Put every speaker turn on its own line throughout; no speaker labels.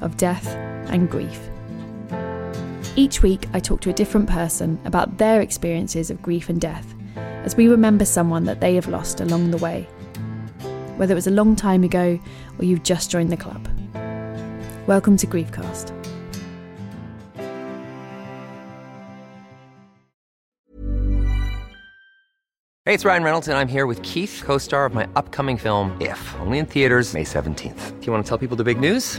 of death and grief. Each week, I talk to a different person about their experiences of grief and death as we remember someone that they have lost along the way, whether it was a long time ago or you've just joined the club. Welcome to Griefcast.
Hey, it's Ryan Reynolds, and I'm here with Keith, co star of my upcoming film, If, only in theaters, May 17th. Do you want to tell people the big news?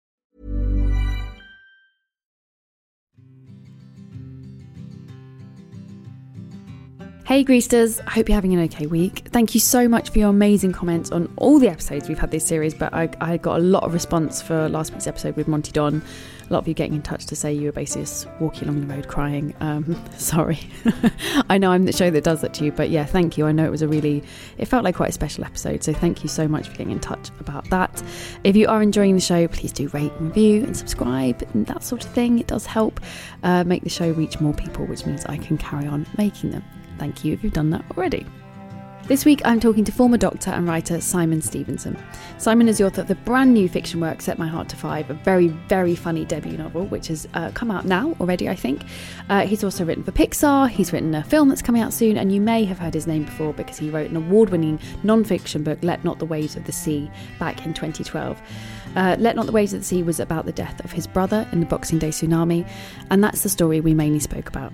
Hey Greasters, I hope you're having an okay week. Thank you so much for your amazing comments on all the episodes we've had this series, but I, I got a lot of response for last week's episode with Monty Don. A lot of you getting in touch to say you were basically just walking along the road crying. Um, sorry. I know I'm the show that does that to you, but yeah, thank you. I know it was a really, it felt like quite a special episode, so thank you so much for getting in touch about that. If you are enjoying the show, please do rate and review and subscribe and that sort of thing. It does help uh, make the show reach more people, which means I can carry on making them. Thank you if you've done that already. This week, I'm talking to former doctor and writer Simon Stephenson. Simon is the author of the brand new fiction work Set My Heart to Five, a very, very funny debut novel, which has uh, come out now already, I think. Uh, he's also written for Pixar, he's written a film that's coming out soon, and you may have heard his name before because he wrote an award winning non fiction book, Let Not the Waves of the Sea, back in 2012. Uh, Let Not the Waves of the Sea was about the death of his brother in the Boxing Day tsunami, and that's the story we mainly spoke about.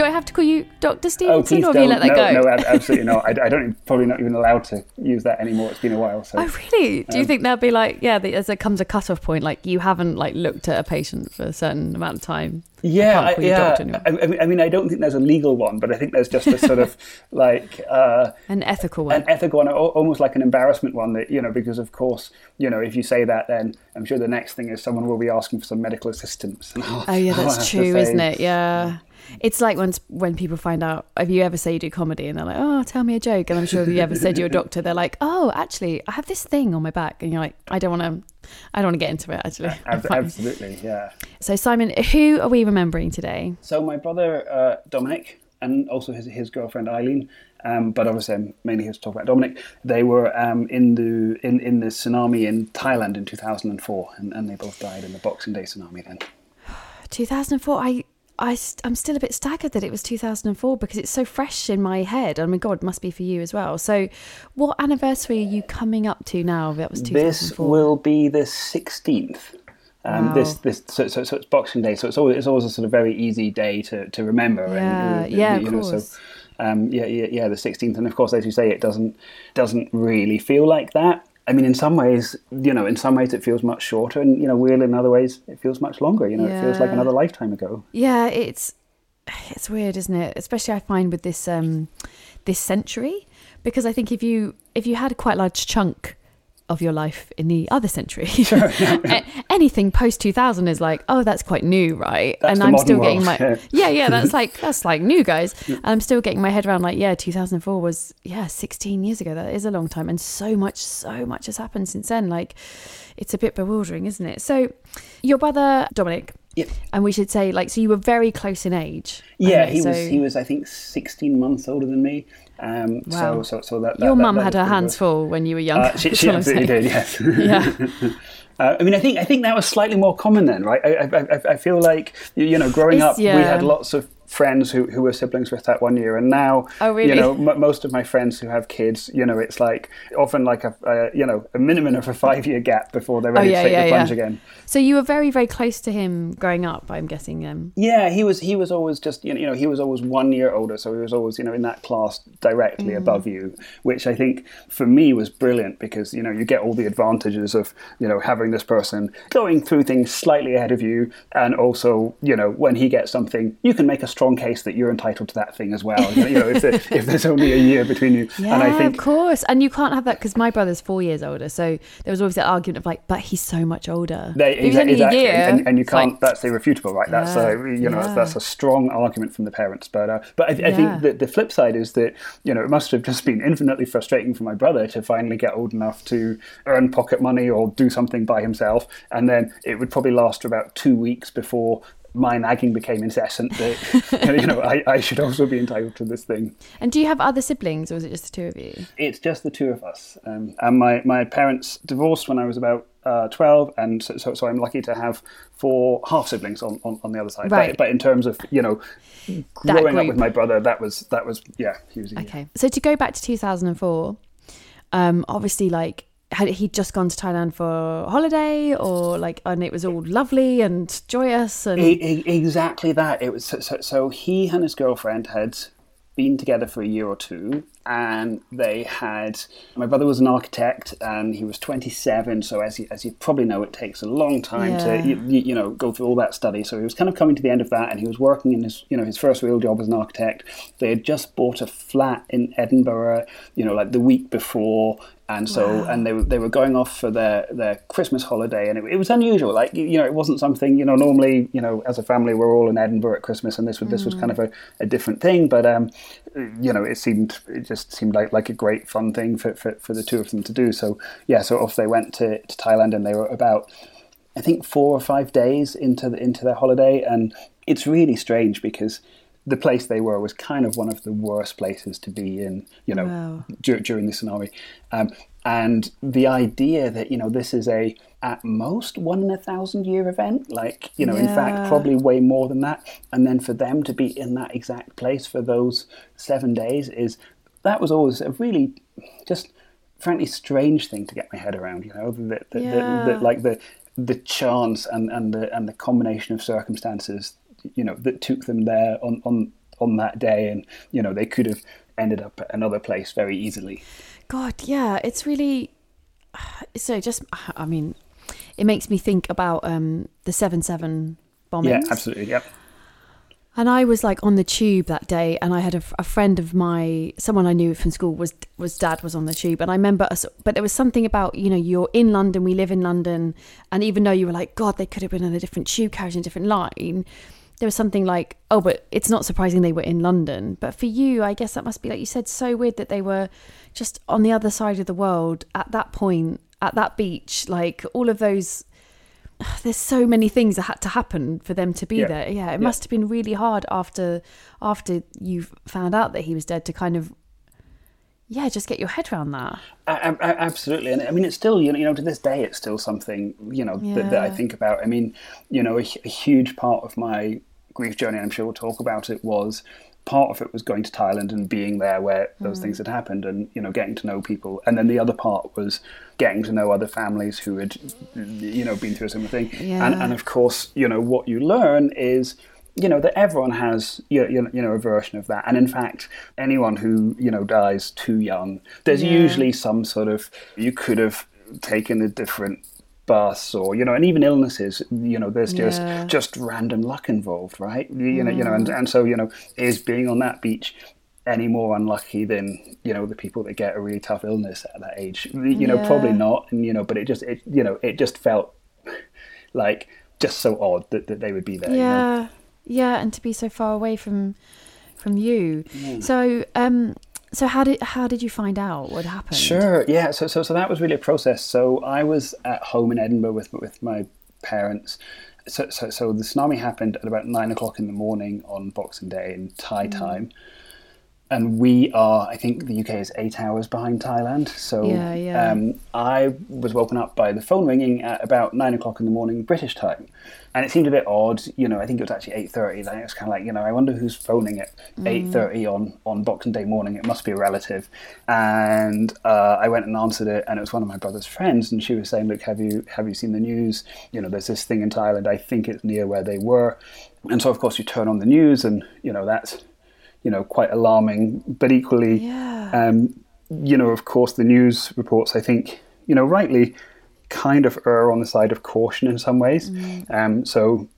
Do I have to call you Dr. Stephenson,
oh,
or have you let that
no,
go?
No, absolutely not. I, I, don't. Probably not even allowed to use that anymore. It's been a while. So.
Oh, really? Do you um, think there'll be like, yeah, as there comes a cut-off point, like you haven't like looked at a patient for a certain amount of time?
Yeah, I, yeah. I, I, mean, I don't think there's a legal one, but I think there's just a sort of like uh,
an ethical one,
an ethical one, almost like an embarrassment one. That you know, because of course, you know, if you say that, then I'm sure the next thing is someone will be asking for some medical assistance.
oh yeah, that's true, isn't it? Yeah. It's like when when people find out if you ever say you do comedy and they're like, "Oh, tell me a joke," and I'm sure if you ever said you're a doctor, they're like, "Oh, actually, I have this thing on my back," and you're like, "I don't want to, I don't want to get into it." Actually,
absolutely, yeah.
So Simon, who are we remembering today?
So my brother uh, Dominic and also his his girlfriend Eileen. Um, but obviously, I'm mainly here to talk about Dominic. They were um, in the in, in the tsunami in Thailand in 2004, and, and they both died in the Boxing Day tsunami then.
2004. I I, I'm still a bit staggered that it was 2004 because it's so fresh in my head. I mean, God, must be for you as well. So, what anniversary are you coming up to now? That was 2004.
This will be the 16th. Um, wow. This, this, so, so, so, it's Boxing Day, so it's always, it's always a sort of very easy day to, to remember.
Yeah, and, yeah, you of course. So,
um, yeah, yeah, yeah, the 16th, and of course, as you say, it doesn't doesn't really feel like that. I mean, in some ways, you know, in some ways it feels much shorter, and you know, weirdly in other ways it feels much longer. You know, yeah. it feels like another lifetime ago.
Yeah, it's it's weird, isn't it? Especially I find with this um this century, because I think if you if you had a quite large chunk of your life in the other century. Sure, yeah. Anything post 2000 is like, oh, that's quite new, right?
That's
and I'm still
world,
getting my
yeah.
yeah, yeah, that's like that's like new, guys. And I'm still getting my head around like, yeah, 2004 was yeah, 16 years ago. That is a long time, and so much, so much has happened since then. Like, it's a bit bewildering, isn't it? So, your brother Dominic
Yeah.
And we should say, like, so you were very close in age.
Yeah, he
so
was. He was, I think, sixteen months older than me. Um,
Wow.
So, so, so that, that
Your
that-
mum
that
had her hands full when you were young.
Uh, she she absolutely did. Yes.
Yeah.
Uh, I mean, I think I think that was slightly more common then, right? I, I, I- I feel like you know, growing
It's-
up, we had lots of friends who, who were siblings with that one year, and now,
Oh, really?
you know, m- most of my friends who have kids, you know, it's like often like a, a you know a minimum of a five year gap before they're ready
Oh, yeah,
to take
yeah,
the plunge
yeah.
again.
So you were very, very close to him growing up. I'm guessing. Um,
Yeah, he was he was always just you know, he was always one year older, so he was always you know in that class directly
Mm.
above you, which I think for me was brilliant because you know you get all the advantages of you know having this person going through things slightly ahead of you, and also you know when he gets something, you can make a strong case that you're entitled to that thing as well. You know, if, there, if there's only a year between you,
yeah,
and I think
of course. And you can't have that because my brother's four years older. So there was always that argument of like, but he's so much older.
They,
If he's
exa-
only
exactly,
a year,
and, and you can't. that's irrefutable, right? That's
Yeah,
a you know
yeah.
that's a strong argument from the parents. But uh, but I, I think that the flip side is that you know it must have just been infinitely frustrating for my brother to finally get old enough to earn pocket money or do something by himself, and then it would probably last for about two weeks before. My nagging became incessant that you know I, I should also be entitled to this thing.
And do you have other siblings, or is it just the two of you?
It's just the two of us. Um, and my, my parents divorced when I was about uh, 12, and so, so, so I'm lucky to have four half siblings on, on, on the other side.
Right.
But, but in terms of, you know, growing up with my brother, that was, that was yeah, he was.
Okay. So to go back to 2004, um, obviously, like, had he just gone to Thailand for holiday, or like, and it was all lovely and joyous, and
exactly that. It was so, so, so he and his girlfriend had been together for a year or two, and they had. My brother was an architect, and he was 27. So as you, as you probably know, it takes a long time
Yeah.
to you you know go through all that study. So he was kind of coming to the end of that, and he was working in his you know his first real job as an architect. They had just bought a flat in Edinburgh, you know, like the week before. And so, and they were they were going off for their, their Christmas holiday, and it, it was unusual. Like you know, it wasn't something you know. Normally, you know, as a family, we're all in Edinburgh at Christmas, and this was this was kind of a, a different thing. But um, you know, it seemed it just seemed like like a great fun thing for, for, for the two of them to do. So yeah, so off they went to, to Thailand, and they were about I think four or five days into the, into their holiday, and it's really strange because the place they were was kind of one of the worst places to be in, you know,
Wow.
dur- during the tsunami. Um, and the idea that you know this is a at most one in a thousand year event, like you know, in fact, probably way more than that. And then for them to be in that exact place for those seven days is that was always a really just frankly strange thing to get my head around. You know, that,
Yeah.
that, that like the the chance and, and the and the combination of circumstances, you know, that took them there on, on on that day, and you know, they could have ended up at another place very easily.
God, yeah, it's really. So just, I mean, it makes me think about um, the seven seven bombings.
Yeah, absolutely. Yeah.
And I was like on the tube that day, and I had a friend of my, someone I knew from school was was dad was on the tube, and I remember us. But there was something about you know you're in London, we live in London, and even though you were like God, they could have been on a different tube carriage and a different line. There was something like, oh, but it's not surprising they were in London. But for you, I guess that must be like you said, so weird that they were just on the other side of the world at that point, at that beach, like all of those there's so many things that had to happen for them to be
Yeah.
there. Yeah, it
Yeah.
must have been really hard after after you found out that he was dead to kind of yeah, just get your head around that.
A- a- absolutely, and I mean, it's still you know, you know to this day, it's still something you know that, that I think about. I mean, you know, a, a huge part of my grief journey, and I'm sure we'll talk about it, was part of it was going to Thailand and being there where those
Mm.
things had happened, and you know, getting to know people, and then the other part was getting to know other families who had you know been through a similar thing, and
Yeah.
and of course, you know, what you learn is you know that everyone has you you know, you know a version of that and in fact anyone who you know dies too young there's
Yeah.
usually some sort of you could have taken a different bus or you know and even illnesses you know there's just
Yeah.
just random luck involved right you, know you know and, and so you know is being on that beach any more unlucky than you know the people that get a really tough illness at that age you know probably not and you know but it just it you know it just felt like just so odd that, that they would be there you know?
Yeah. Yeah, and to be so far away from from you. So um so how did how did you find out what happened?
Sure. Yeah. So, so, so that was really a process. So I was at home in Edinburgh with with my parents, so, so, so the tsunami happened at about nine o'clock in the morning on Boxing Day in Thai
Mm.
time. And we are, I think the UK is eight hours behind Thailand. So
Yeah, yeah.
Um, I was woken up by the phone ringing at about nine o'clock in the morning British time. And it seemed a bit odd, you know. I think it was actually eight thirty. Then it was kind of like, you know, I wonder who's phoning at eight thirty on on Boxing Day morning. It must be a relative. And uh, I went and answered it, and it was one of my brother's friends, and she was saying, "Look, have you have you seen the news? You know, there's this thing in Thailand. I think it's near where they were." And so, of course, you turn on the news, and you know that's you know quite alarming, but equally,
Yeah.
um, you know, of course, the news reports, I think, you know, rightly kind of err on the side of caution in some ways. Um, so,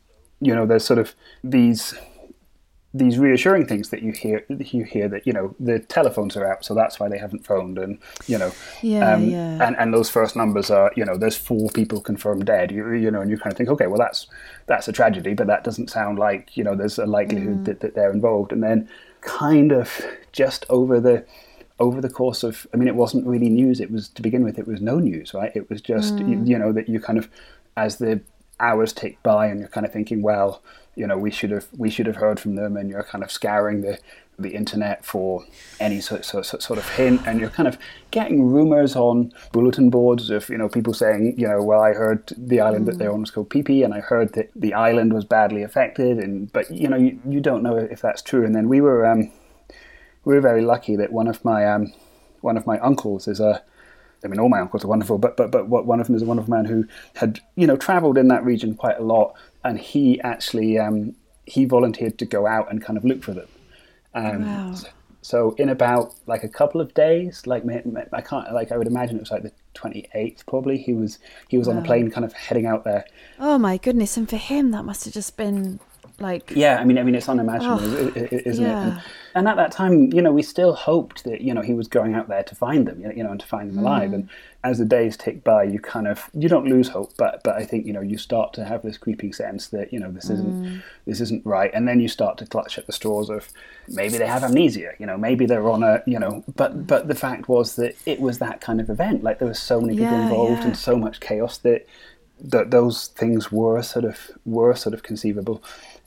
you know, there's sort of these these reassuring things that you hear you hear that you know the telephones are out so that's why they haven't phoned and you know
Yeah,
um,
yeah.
and and those first numbers are you know there's four people confirmed dead you, you know and you kind of think okay well that's that's a tragedy but that doesn't sound like you know there's a likelihood that, that they're involved and then kind of just over the over the course of i mean it wasn't really news. It was to begin with it was no news right? It was just you, mm. you know that you kind of as the hours tick by and you're kind of thinking well you know we should have we should have heard from them and you're kind of scouring the the internet for any sort, sort, sort of hint and you're kind of getting rumors on bulletin boards of you know people saying you know well I heard the island that they're on was called Phi and I heard that the island was badly affected and but you know you, you don't know if that's true and then we were um, we were very lucky that one of my um, one of my uncles is a I mean, all my uncles are wonderful, but but but one of them is a wonderful man who had you know travelled in that region quite a lot, and he actually um, he volunteered to go out and kind of look for them. Um,
Wow.
so, so in about like a couple of days, like I can't like I would imagine it was like the twenty eighth probably. He was he was on a plane, kind of heading out there.
Oh my goodness! And for him, that must have just been like
Yeah, I mean, I mean, it's unimaginable, i- isn't it? And, and at that time, you know, we still hoped that you know he was going out there to find them, you know, and to find them alive. Mm. And as the days tick by, you kind of you don't lose hope, but but I think you know you start to have this creeping sense that you know this isn't mm. this isn't right, and then you start to clutch at the straws of maybe they have amnesia, you know, maybe they're on a you know, but but the fact was that it was that kind of event. Like there was so many people
Yeah,
involved
yeah.
and so much chaos that that those things were sort of were sort of conceivable.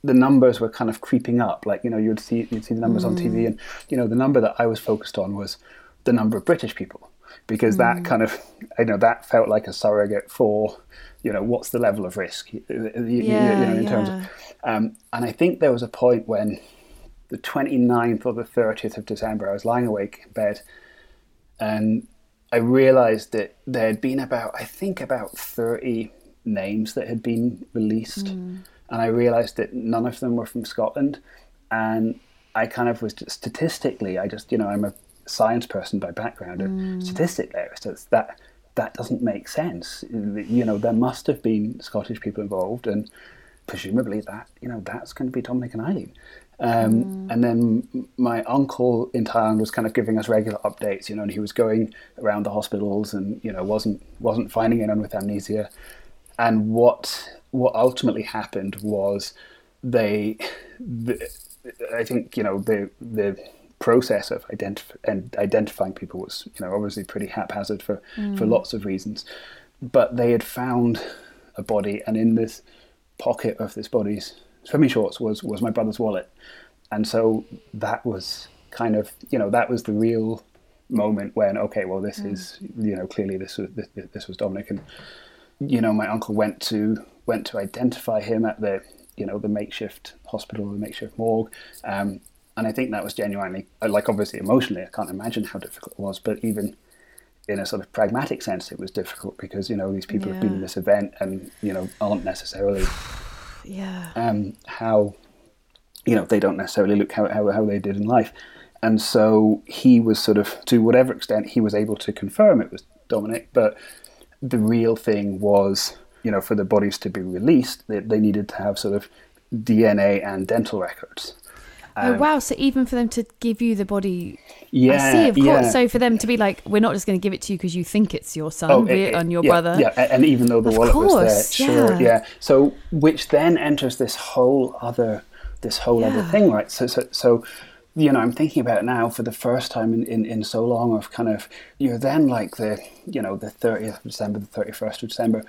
The numbers were kind of creeping up. Like you know, you'd see you'd see the numbers on TV, mm. and you know the number that I was focused on was the number of British people, because that mm. kind of you know that felt like a surrogate for you know what's the level of risk you, you- you
Yeah,
know in terms of. Um, and I think there was a point when the 29th or the 30th of December, I was lying awake in bed and I realized that there had been about, I think, about 30 names that had been released. Mm. And I realized that none of them were from Scotland. And I kind of was just, statistically, I just, you know, I'm a science person by background. And statistically, I was just, that, that doesn't make sense. You know, there must have been Scottish people involved. And presumably that, you know, that's going to be Dominic and Eileen. Um, And then my uncle in Thailand was kind of giving us regular updates, you know, and he was going around the hospitals and you know wasn't wasn't finding anyone with amnesia. And what what ultimately happened was they, the, I think you know the the process of identif- and identifying people was you know obviously pretty haphazard for for mm. lots of reasons, but they had found a body, and in this pocket of this body's swimming shorts was was my brother's wallet, and so that was kind of you know that was the real moment when okay well this mm. is you know clearly this was this, this was Dominic. And you know my uncle went to went to identify him at the you know the makeshift hospital the makeshift morgue. Um, and I think that was genuinely like obviously emotionally I can't imagine how difficult it was but even in a sort of pragmatic sense it was difficult because you know these people have been in this event and you know aren't necessarily
yeah.
um, how you know they don't necessarily look how, how, how they did in life. And so he was sort of to whatever extent he was able to confirm it was dominic but the real thing was you know for the bodies to be released they, they needed to have sort of dna and dental records
oh um, wow! So even for them to give you the body,
yeah
I see. Of course.
yeah.
So for them to be like, we're not just going to give it to you because you think it's your son
Oh, it-
and eh, your
yeah,
brother.
Yeah, and even though the
Of
wallet was there, sure,
yeah.
yeah. So which then enters this whole other this whole other thing, right? So so so you know, I'm thinking about it now for the first time in, in, in so long of kind of you're then like the you know, the thirtieth of December, the thirty first of December,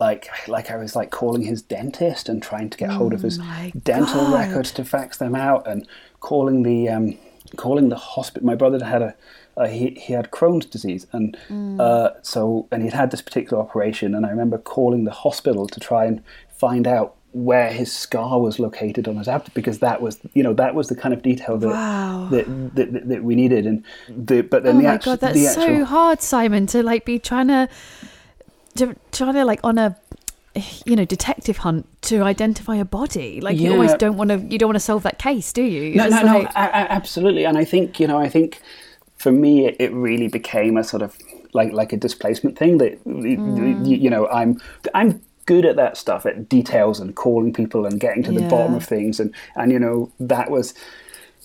like like I was like calling his dentist and trying to get hold of his dental
God.
records to fax them out and calling the um, calling the hospital. My brother had a uh, he he had Crohn's disease and uh, so and he'd had this particular operation and I remember calling the hospital to try and find out where his scar was located on his abdomen because that was you know that was the kind of detail that
Wow.
that, that, that, that we needed and the but then
oh
the,
my
actu-
god, that's
the
so hard, Simon, to like be trying to, to trying to like on a you know detective hunt to identify a body. Like you always don't want to you don't want to solve that case, do you?
No, no, no,
like-
a- a- absolutely. And I think you know, I think for me, it, it really became a sort of like like a displacement thing. That
Mm.
you, you know, I'm I'm good at that stuff, at details and calling people and getting to the bottom of things, and and you know that was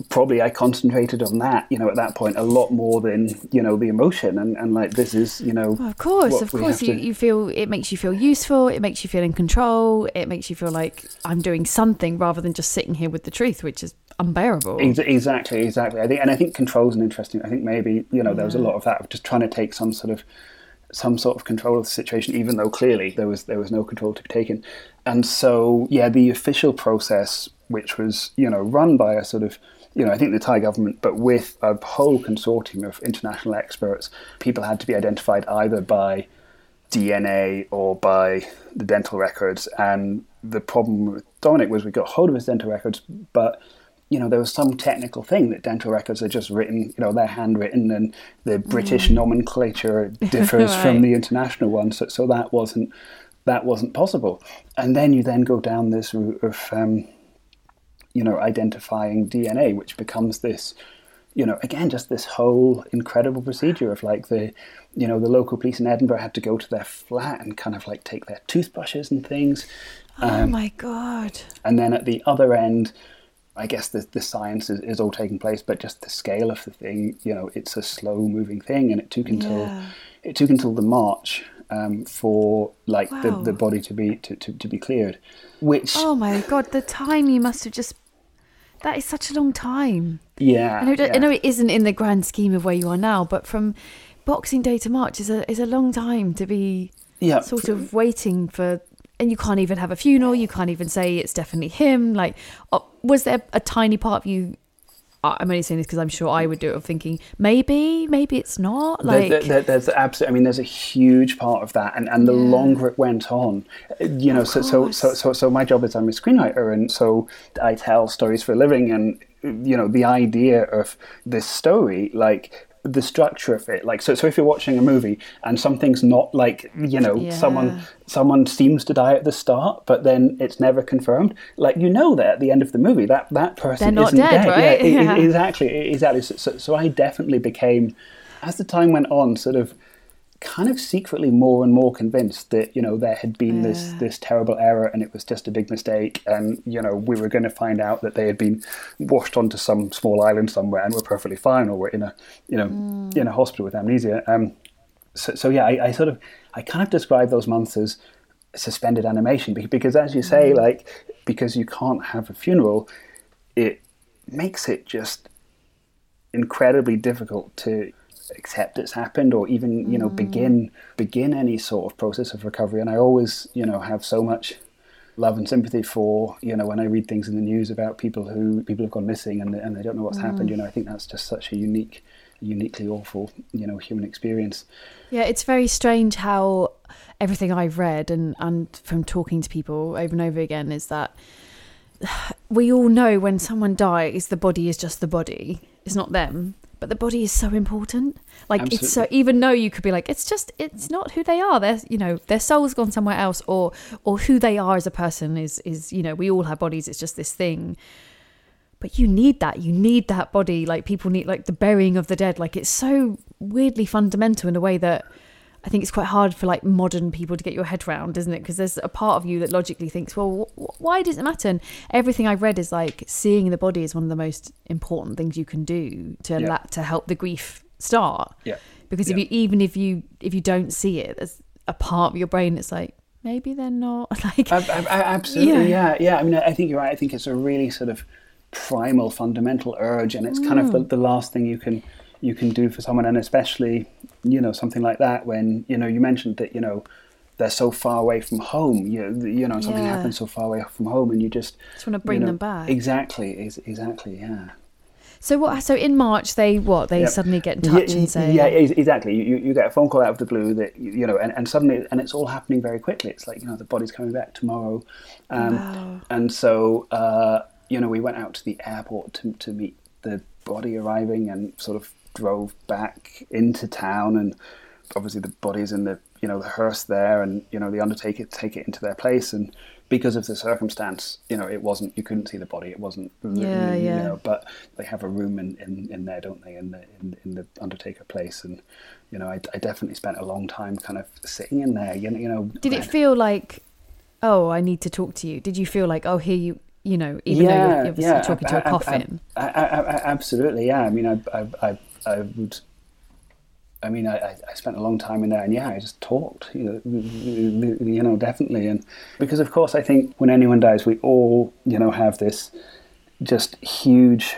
probably I concentrated on that, you know, at that point a lot more than you know the emotion and, and like this is you know
Well, of course, of course, you,
to-
you feel it makes you feel useful. It makes you feel in control. It makes you feel like I'm doing something rather than just sitting here with the truth, which is unbearable.
Ex- Exactly, exactly. I think, and I think control is an interesting. I think maybe you know there was a lot of that of just trying to take some sort of some sort of control of the situation, even though clearly there was there was no control to be taken. And so, yeah, the official process, which was you know run by a sort of you know I think the Thai government, but with a whole consortium of international experts, people had to be identified either by DNA or by the dental records. And the problem with Dominic was we got hold of his dental records, but you know there was some technical thing that dental records are just written, you know, they're handwritten, and the British nomenclature differs
Right.
from the international one. So, so that wasn't that wasn't possible. And then you then go down this route of um, you know identifying DNA, which becomes this you know, again, just this whole incredible procedure of like the, you know, the local police in Edinburgh had to go to their flat and kind of like take their toothbrushes and things.
oh my god!
And then at the other end, I guess the, the science is, is all taking place, but just the scale of the thing, you know, it's a slow moving thing. And it took until,
Yeah.
it took until the March um, for like the, the body to be, to, to, to be cleared, which,
Oh my god! The time you must have just. That is such a long time.
yeah.
I know,
yeah.
I know it isn't in the grand scheme of where you are now, but from Boxing Day to March is a is a long time to be
Yeah.
sort of waiting for. And you can't even have a funeral. You can't even say it's definitely him. Like, uh, was there a tiny part of you? I'm only saying this because I'm sure I would do it. Of thinking maybe, maybe it's not. Like,
there, there- there's absolutely. I mean, there's a huge part of that, and, and the
Yeah.
longer it went on, you know. So, so so so so my job is I'm a screenwriter, and so I tell stories for a living, and you know the idea of this story, like the structure of it, like so. So if you're watching a movie and something's not like you know
Yeah.
someone someone seems to die at the start, but then it's never confirmed. Like you know that at the end of the movie, that that person isn't
dead,
dead.
right?
Yeah, e- e-
Yeah.
exactly, exactly. So, so, so I definitely became, as the time went on, sort of kind of secretly more and more convinced that you know there had been this this terrible error and it was just a big mistake and you know we were going to find out that they had been washed onto some small island somewhere and were perfectly fine or were in a you know in a hospital with amnesia. Um so, so yeah I, I sort of i kind of describe those months as suspended animation because as you say like because you can't have a funeral it makes it just incredibly difficult to accept it's happened or even you know begin mm. begin any sort of process of recovery and i always you know have so much love and sympathy for you know when i read things in the news about people who people have gone missing and, and they don't know what's happened mm. you know i think that's just such a unique uniquely awful you know human experience
Yeah, it's very strange how everything I've read and, and from talking to people over and over again is that we all know when someone dies, the body is just the body. It's not them. But the body is so important. Like it's so even though you could be like, it's just it's not who they are. They're you know, their soul's gone somewhere else or or who they are as a person is is, you know, we all have bodies, it's just this thing. But you need that. You need that body. Like people need like the burying of the dead. Like it's so weirdly fundamental in a way that i think it's quite hard for like modern people to get your head around isn't it because there's a part of you that logically thinks well wh- why does it matter and everything i've read is like seeing the body is one of the most important things you can do to
Yeah.
allow, to help the grief start
Yeah.
because if
Yeah.
you even if you if you don't see it there's a part of your brain that's like maybe they're not like
Ab- ab- ab- Absolutely,
Yeah.
yeah. yeah, I mean, I think you're right. I think it's a really sort of primal, fundamental urge, and it's kind of
Mm.
the, the last thing you can you can do for someone, and especially you know something like that when you know you mentioned that you know they're so far away from home. You you know something
Yeah.
happens so far away from home, and you just
Just wanna bring
you know-
them back.
Exactly, ex- exactly, yeah.
So what? So in March they what? They
Yep.
suddenly get in touch
yeah,
and say,
yeah exactly you, you get a phone call out of the blue that you you know and, and suddenly and it's all happening very quickly it's like you know the body's coming back tomorrow um,
Wow.
and so uh, you know we went out to the airport to, to meet the body arriving and sort of drove back into town and obviously the body's in the you know the hearse there and you know the undertaker take it into their place and because of the circumstance you know it wasn't you couldn't see the body it wasn't
Yeah,
you
yeah.
know, but they have a room in, in, in there, don't they, in the in, in the Undertaker place, and you know, I, I definitely spent a long time kind of sitting in there. You know, you know
did it feel like, oh, I need to talk to you? Did you feel like, oh, here you, you know, even though you're obviously talking to a coffin?
I, I, I, absolutely, yeah. I mean, I, I, I, would. I mean, I, I I spent a long time in there, and yeah, I just talked, you know, you know, definitely, and because of course, I think when anyone dies, we all, you know, have this just huge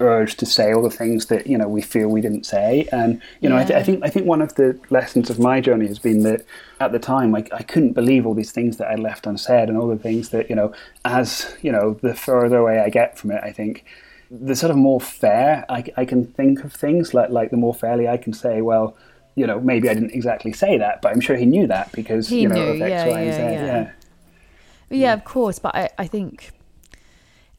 urge to say all the things that you know we feel we didn't say, and you know, I, th- I think I think one of the lessons of my journey has been that at the time, I, I couldn't believe all these things that I left unsaid, and all the things that you know, as you know, the further away I get from it, I think the sort of more fair I, I can think of things like like the more fairly I can say well you know maybe I didn't exactly say that but I'm sure he knew that because
He
you know
knew,
of X,
yeah,
Y,
yeah, yeah.
yeah
Yeah, of course. But I, I think,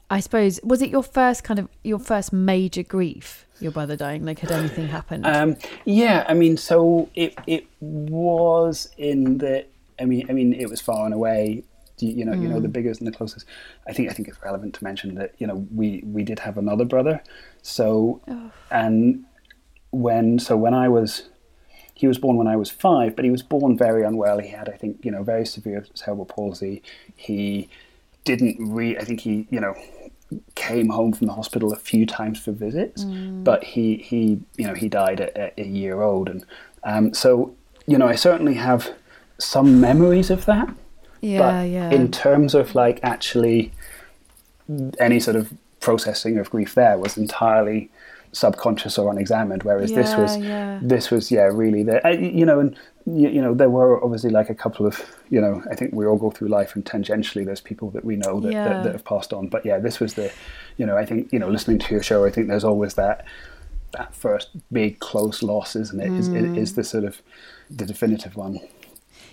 I suppose, was it your first kind of your first major grief? Your brother dying? Like, had anything happened?
Um, yeah, I mean, so it it was in the. I mean, I mean, it was far and away. You, you know, you know, the biggest and the closest. I think I think it's relevant to mention that you know we we did have another brother. So, and when so when I was, he was born when I was five, but he was born very unwell. He had, I think, you know, very severe cerebral palsy. He didn't re. I think he, you know, came home from the hospital a few times for visits, but he, he, you know, he died at, at a year old, and um, so you know, I certainly have some memories of that.
Yeah,
but
yeah.
in terms of like actually any sort of processing of grief, there was entirely subconscious or unexamined. Whereas this was,
yeah.
this was, yeah, really there. You know, and you, you know, there were obviously like a couple of, you know, I think we all go through life and tangentially there's people that we know that,
Yeah.
that, that have passed on. But yeah, this was the, you know, I think, you know, listening to your show, I think there's always that, that first big close loss, isn't it? Is,
Mm.
is the sort of the definitive one.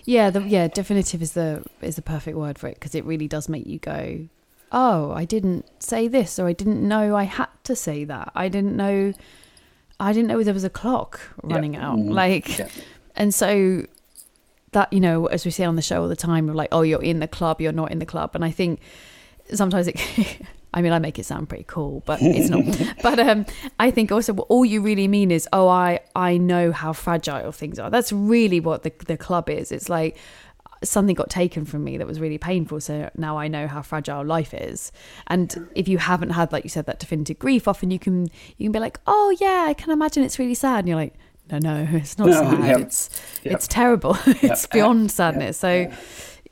Yeah, the, yeah, definitive is the is the perfect word for it because it really does make you go, oh, I didn't say this, or I didn't know I had to say that. I didn't know, I didn't know there was a clock running out.
Mhm.
Like,
Yeah.
and so that you know, as we say on the show all the time, of like, oh, you're in the club, you're not in the club, and I think sometimes it. I mean, I make it sound pretty cool, but it's not. but um, I think also what all you really mean is, oh, I I know how fragile things are. That's really what the the club is. It's like something got taken from me that was really painful, so now I know how fragile life is. And if you haven't had, like you said, that definitive grief, often you can you can be like, oh yeah, I can imagine it's really sad, and you're like. No, no, it's not
No,
sad.
yep.
It's
Yep.
it's terrible. it's beyond sadness. So,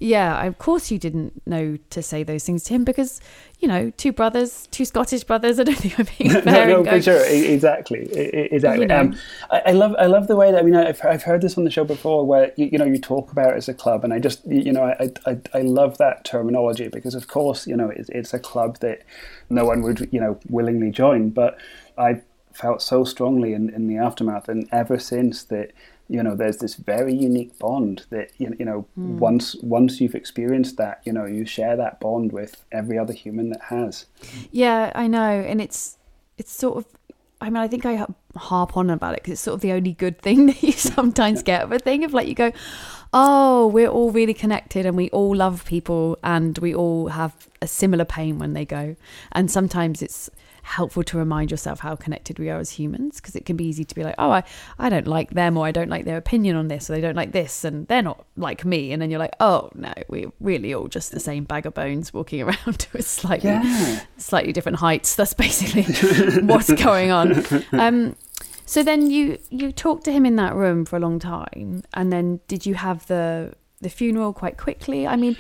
Yeah.
of course you didn't know to say those things to him because, you know, two brothers, two Scottish brothers. I don't think I'm being
no,
fair.
no,
and
for
going,
sure, exactly, exactly.
You know.
um, I, I love, I love the way that I mean, I've, I've heard this on the show before, where you, you know you talk about it as a club, and I just, you you know, I, I, I love that terminology because, of course, you know, it's, it's a club that no one would, you know, willingly join, but I felt so strongly in, in the aftermath, and ever since that. You know, there's this very unique bond that you you know hmm. once once you've experienced that, you know, you share that bond with every other human that has.
Yeah, I know, and it's it's sort of. I mean, I think I harp on about it because it's sort of the only good thing that you sometimes get of a thing of like you go, oh, we're all really connected and we all love people and we all have a similar pain when they go, and sometimes it's helpful to remind yourself how connected we are as humans because it can be easy to be like oh I, I don't like them or I don't like their opinion on this or they don't like this and they're not like me. And then you're like oh no we're really all just the same bag of bones walking around to a slightly
Yeah.
slightly different heights. That's basically what's going on. Um so then you you talked to him in that room for a long time and then did you have the the funeral quite quickly? I mean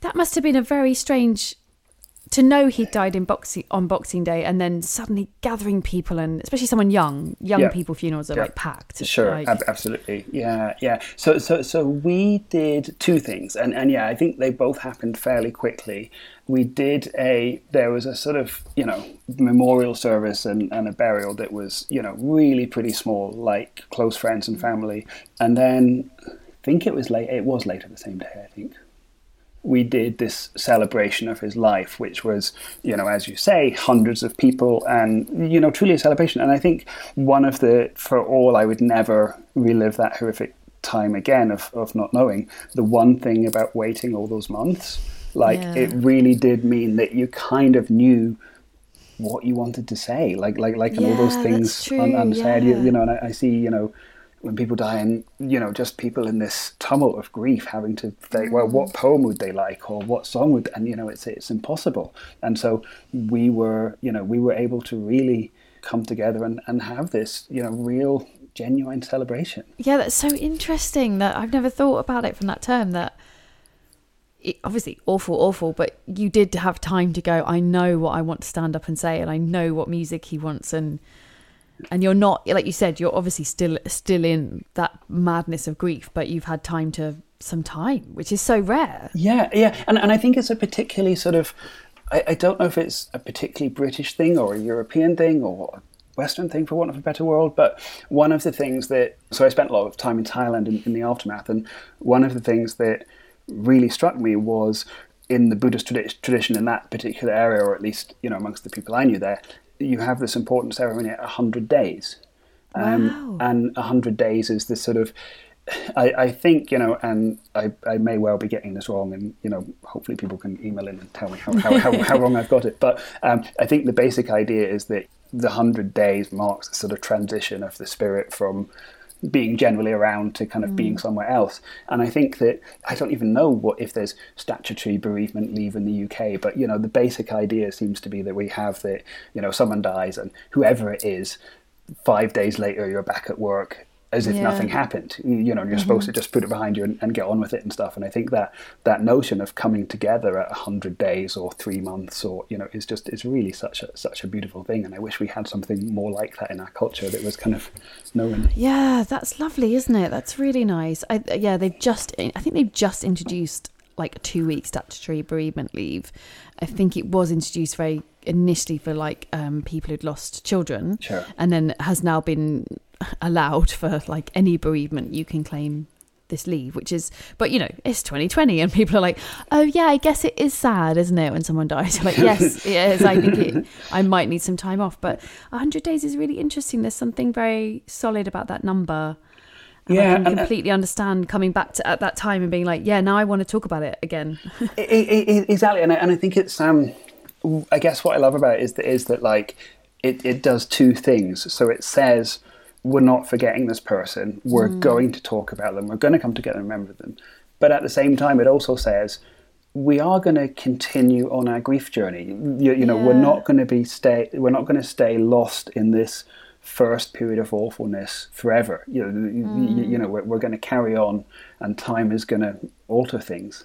that must have been a very strange to know he died in boxing on Boxing Day, and then suddenly gathering people, and especially someone young, young
Yeah.
people funerals are
Yeah.
like packed.
Sure,
Like-
ab- absolutely. Yeah, yeah. So, so, so we did two things, and and yeah, I think they both happened fairly quickly. We did a there was a sort of you know memorial service and, and a burial that was you know really pretty small, like close friends and family, and then I think it was late. It was later the same day, I think we did this celebration of his life, which was, you know, as you say, hundreds of people and, you know, truly a celebration. And I think one of the, for all, I would never relive that horrific time again of, of not knowing. The one thing about waiting all those months, like,
Yeah.
it really did mean that you kind of knew what you wanted to say, like like like and all those
Yeah,
things un- unsaid. You,
yeah.
you know, and I, I see, you know, when people die, and you know, just people in this tumult of grief having to think, well, what mm-hmm. poem would they like, or what song would, and you know, it's it's impossible. And so we were, you know, we were able to really come together and, and have this, you know, real genuine celebration.
Yeah, that's so interesting that I've never thought about it from that term that it, obviously awful, awful, but you did have time to go, I know what I want to stand up and say and I know what music he wants and and you're not like you said, you're obviously still still in that madness of grief, but you've had time to some time, which is so rare.
Yeah, yeah, and and I think it's a particularly sort of, I, I don't know if it's a particularly British thing or a European thing or a Western thing, for want of a better word. But one of the things that, so I spent a lot of time in Thailand in, in the aftermath, and one of the things that really struck me was in the Buddhist tradi- tradition in that particular area, or at least you know amongst the people I knew there, you have this important ceremony at hundred days. Um,
Wow.
And 100 days is this sort of, I, I think, you know, and I, I may well be getting this wrong, and, you know, hopefully people can email in and tell me how, how, how, how wrong I've got it. But um, I think the basic idea is that the 100 days marks the sort of transition of the spirit from being generally around to kind of being mm. somewhere else. And I think that I don't even know what if there's statutory bereavement leave in the UK, but you know the basic idea seems to be that we have that you know someone dies and whoever it is, five days later you're back at work as if
Yeah.
nothing happened. You know, you're supposed to just put it behind you and, and get on with it and stuff. And I think that that notion of coming together at hundred days or three months or you know is just is really such a such a beautiful thing. And I wish we had something more like that in our culture that was kind of known.
Yeah, that's lovely, isn't it? That's really nice. I, yeah, they've just, I think they've just introduced like a two week statutory bereavement leave. I think it was introduced very initially for like um, people who'd lost children,
Sure.
and then has now been allowed for like any bereavement you can claim this leave which is but you know it's 2020 and people are like oh yeah i guess it is sad isn't it when someone dies? I'm like yes yes i think it, i might need some time off. But 100 days is really interesting. There's something very solid about that number. And
Yeah,
i can
and-
completely understand coming back to at that time and being like yeah now i want to talk about it again.
I- I- I- exactly, and I, and I think it's um, I guess what I love about it is that is that like it, it does two things. So it says we're not forgetting this person. We're mm. going to talk about them. We're going to come together and remember them. But at the same time, it also says we are going to continue on our grief journey. You, you know, we're not going to be stay. We're not going to stay lost in this first period of awfulness forever. You know, you, you mm. know, we're, we're going to carry on, and time is going to alter things.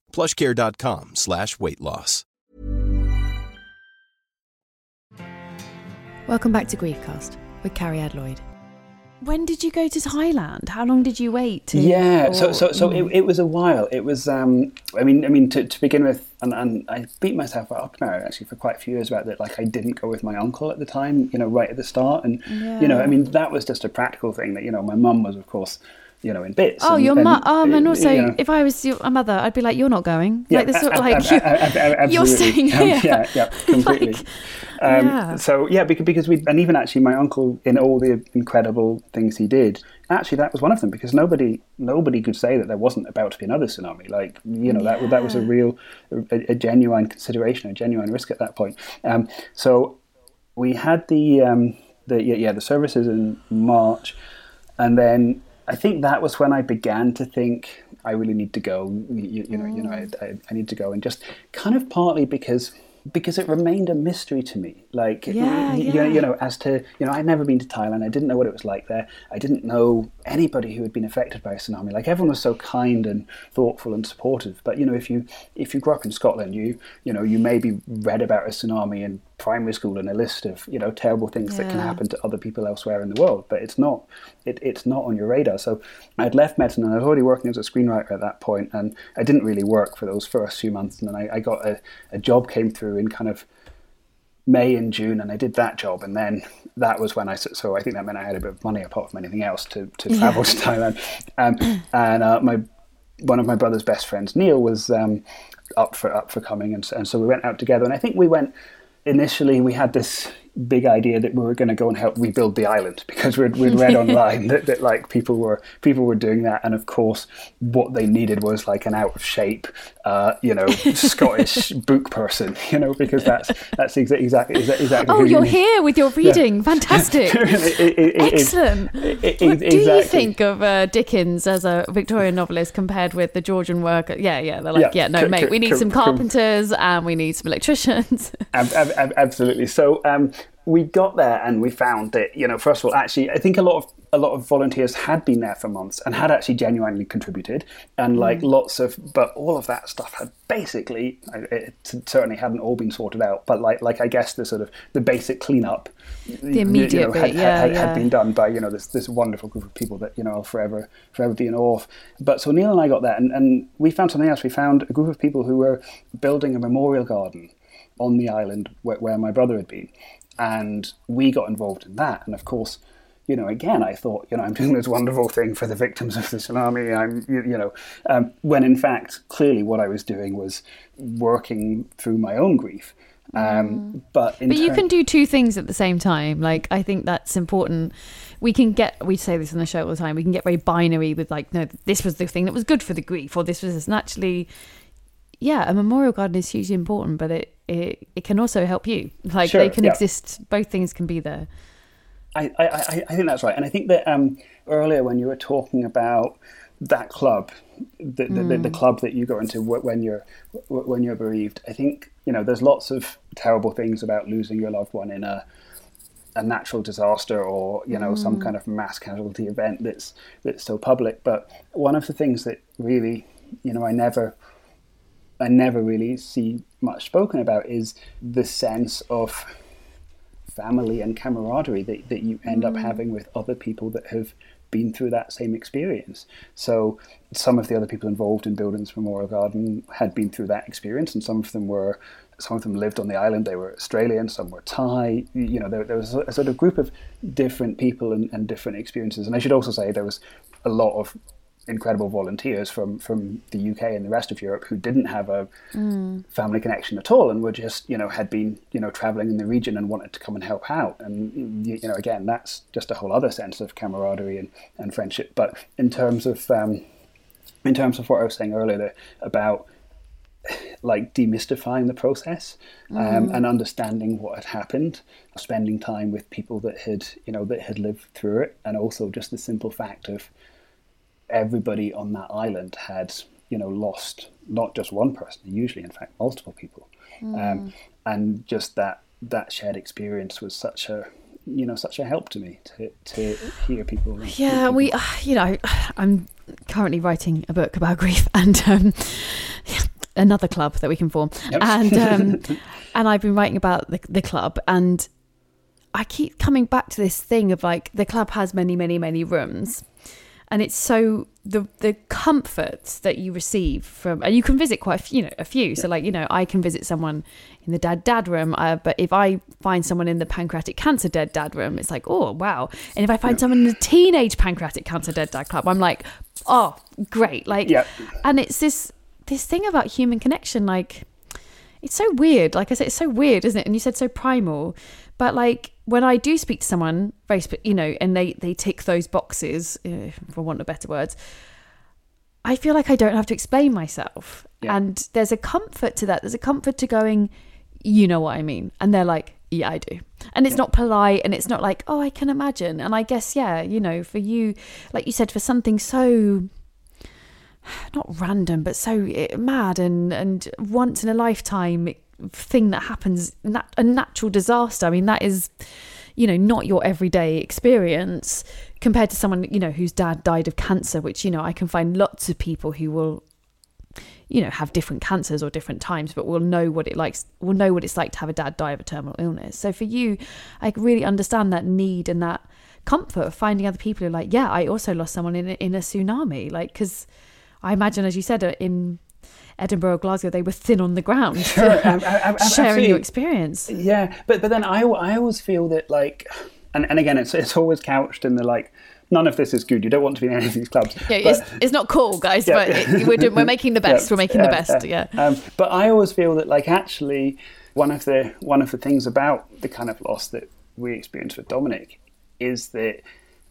plushcare.com slash weight loss.
Welcome back to Griefcast with Cariad Lloyd. When did you go to Thailand? How long did you wait? To,
Yeah, so
or-
so so
Mm.
it, it was a while. It was, um, I mean, I mean, to, to begin with, and, and I beat myself up now actually for quite a few years about that. Like I didn't go with my uncle at the time, you know, right at the start, and you know, I mean, that was just a practical thing. That you know, my mum was, of course, you know, in bits.
Oh,
and-
your mum. Um, and
uh,
also,
you know,
if I was your a mother, I'd be like, "You're not going."
Yeah,
like this, sort of like
a-
you're staying here.
Um, yeah, yeah, completely.
Like,
um,
yeah.
So yeah, because, because we and even actually my uncle in all the incredible things he did, actually that was one of them because nobody nobody could say that there wasn't about to be another tsunami. Like you know that that was a real a, a genuine consideration, a genuine risk at that point. Um, so we had the um, the yeah, yeah the services in March, and then I think that was when I began to think I really need to go. You, you know, you know, mm. I, I, I need to go, and just kind of partly because because it remained a mystery to me. Like,
Yeah,
you,
yeah.
you know, as to you know, I'd never been to Thailand. I didn't know what it was like there. I didn't know anybody who had been affected by a tsunami. Like everyone was so kind and thoughtful and supportive. But you know, if you if you grew up in Scotland, you you know, you maybe read about a tsunami in primary school and a list of you know terrible things that can happen to other people elsewhere in the world. But it's not it, it's not on your radar. So I'd left medicine and I was already working as a screenwriter at that point, and I didn't really work for those first few months. And then I, I got a, a job came through in kind of May and June, and I did that job, and then that was when I so I think that meant I had a bit of money apart from anything else to, to travel to Thailand, um, and uh, my one of my brother's best friends Neil was um, up for up for coming, and, and so we went out together, and I think we went initially we had this big idea that we were going to go and help rebuild the island because we'd, we'd read online that, that like people were people were doing that and of course what they needed was like an out of shape uh, you know Scottish book person you know because that's that's exa- exactly exa- exactly
Oh,
you
you're here with your reading. Fantastic.
It- it- it-
Excellent. What do you think of uh, Dickens as a Victorian novelist compared with the Georgian worker? Yeah, yeah. They're like, yeah,
Yeah,
no,
co-
mate,
co-
we need
co-
some carpenters and we need some electricians.
Ab- ab- ab- absolutely. So um, we got there and we found that you know first of all, actually, I think a lot of a lot of volunteers had been there for months and had actually genuinely contributed, and like mm. lots of, but all of that stuff had basically, it certainly hadn't all been sorted out, but like like I guess the sort of the basic cleanup, the
immediate
had,
bit, yeah,
had, had,
yeah.
had been done by you know this this wonderful group of people that you know forever forever be in awe of. But so Neil and I got there, and, and we found something else. We found a group of people who were building a memorial garden on the island where, where my brother had been, and we got involved in that. And of course, you know, again, I thought, you know, I'm doing this wonderful thing for the victims of the tsunami. I'm, you, you know, um, when in fact, clearly, what I was doing was working through my own grief. Um, But in
But you can do two things at the same time. Like I think that's important. We can get we say this on the show all the time. We can get very binary with like, no, this was the thing that was good for the grief, or this was this. And actually, yeah, a memorial garden is hugely important, but it it, it can also help you. Like
Sure,
they can
yeah.
exist. Both things can be there.
I, I, I think that's right. And I think that um, earlier when you were talking about that club, the, the, the, the club that you go into when you're when you're bereaved, I think you know there's lots of terrible things about losing your loved one in a a natural disaster or you know some kind of mass casualty event that's that's so public. But one of the things that really you know I never I never really see much spoken about is the sense of family and camaraderie that, that you end up mm. having with other people that have been through that same experience. So some of the other people involved in building Buildings Memorial Garden had been through that experience, and some of them were some of them lived on the island. They were Australian, some were Thai. You know, there, there was a sort of group of different people and, and different experiences. And I should also say there was a lot of incredible volunteers from, from the UK and the rest of Europe who didn't have a mm. family connection at all and were just, you know, had been, you know, traveling in the region and wanted to come and help out. And, you know, again, that's just a whole other sense of camaraderie and, and friendship. But in terms of, um, in terms of what I was saying earlier about like demystifying the process um, mm. and understanding what had happened, spending time with people that had, you know, that had lived through it, and also just the simple fact of everybody on that island had you know lost not just one person usually in fact multiple people mm. um, and just that that shared experience was such a you know such a help to me to to hear people
yeah people. we uh, you know i'm currently writing a book about grief and um, another club that we can form yep. and um, and i've been writing about the, the club and i keep coming back to this thing of like the club has many many many rooms and it's so the the comforts that you receive from and you can visit quite a few, you know a few. So like you know I can visit someone in the dad dad room uh, but if I find someone in the pancreatic cancer dead dad room it's like oh wow. And if I find someone in the teenage pancreatic cancer dead dad club I'm like oh great. Like yeah. and it's this this thing about human connection like it's so weird. Like I said it's so weird isn't it? And you said so primal but like when I do speak to someone, very, you know, and they they tick those boxes, uh, for want of better words, I feel like I don't have to explain myself, yeah. and there's a comfort to that. There's a comfort to going, you know what I mean, and they're like, yeah, I do, and it's yeah. not polite, and it's not like, oh, I can imagine, and I guess, yeah, you know, for you, like you said, for something so not random, but so eh, mad and and once in a lifetime thing that happens, a natural disaster. I mean, that is, you know, not your everyday experience compared to someone, you know, whose dad died of cancer, which, you know, I can find lots of people who will you know have different cancers or different times but will know what it likes will know what it's like to have a dad die of a terminal illness so for you i really understand that need and that comfort of finding other people who are like yeah i also lost someone in a, in a tsunami like because i imagine as you said uh, in Edinburgh or Glasgow, they were thin on the ground. Sure, um, I, I, sharing your experience.
Yeah, but but then I, I always feel that like, and, and again, it's it's always couched in the like. None of this is good. You don't want to be in any of these clubs.
Yeah, but, it's, it's not cool, guys. Yeah, but it, we're doing, we're making the best. Yeah, we're making the best. Yeah. Um,
but I always feel that like actually one of the one of the things about the kind of loss that we experience with Dominic is that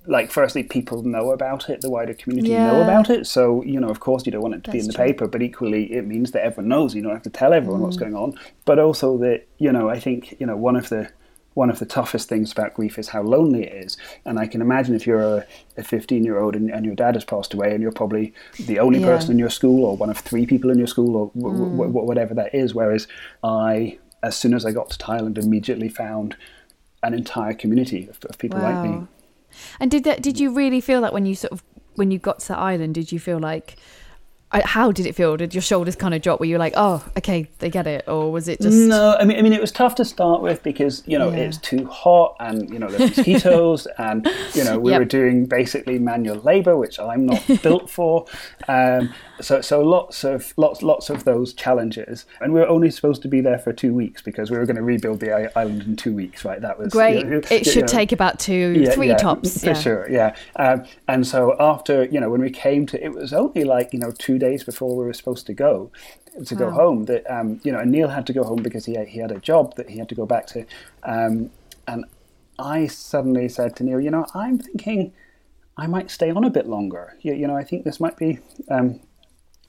like firstly people know about it the wider community yeah. know about it so you know of course you don't want it to That's be in the true. paper but equally it means that everyone knows you don't have to tell everyone mm. what's going on but also that you know i think you know one of the one of the toughest things about grief is how lonely it is. And I can imagine if you're a 15 year old and, and, your dad has passed away and you're probably the only yeah. person in your school or one of three people in your school or w- mm. w- whatever that is. Whereas I, as soon as I got to Thailand, immediately found an entire community of, of people wow. like me.
And did that? Did you really feel that when you sort of when you got to the island? Did you feel like? How did it feel? Did your shoulders kind of drop? Were you like, "Oh, okay, they get it," or was it just?
No, I mean, I mean, it was tough to start with because you know yeah. it's too hot, and you know the mosquitoes, and you know we yep. were doing basically manual labour, which I'm not built for. Um, so so lots of lots lots of those challenges, and we were only supposed to be there for two weeks because we were going to rebuild the island in two weeks. Right, that was
great. You know, it should know, take about two, yeah, three
yeah,
tops
for sure. Yeah, um, and so after you know when we came to, it was only like you know two days before we were supposed to go to go home that um, you know and Neil had to go home because he had, he had a job that he had to go back to, um, and I suddenly said to Neil, you know, I'm thinking. I might stay on a bit longer. You, you know, I think this might be um,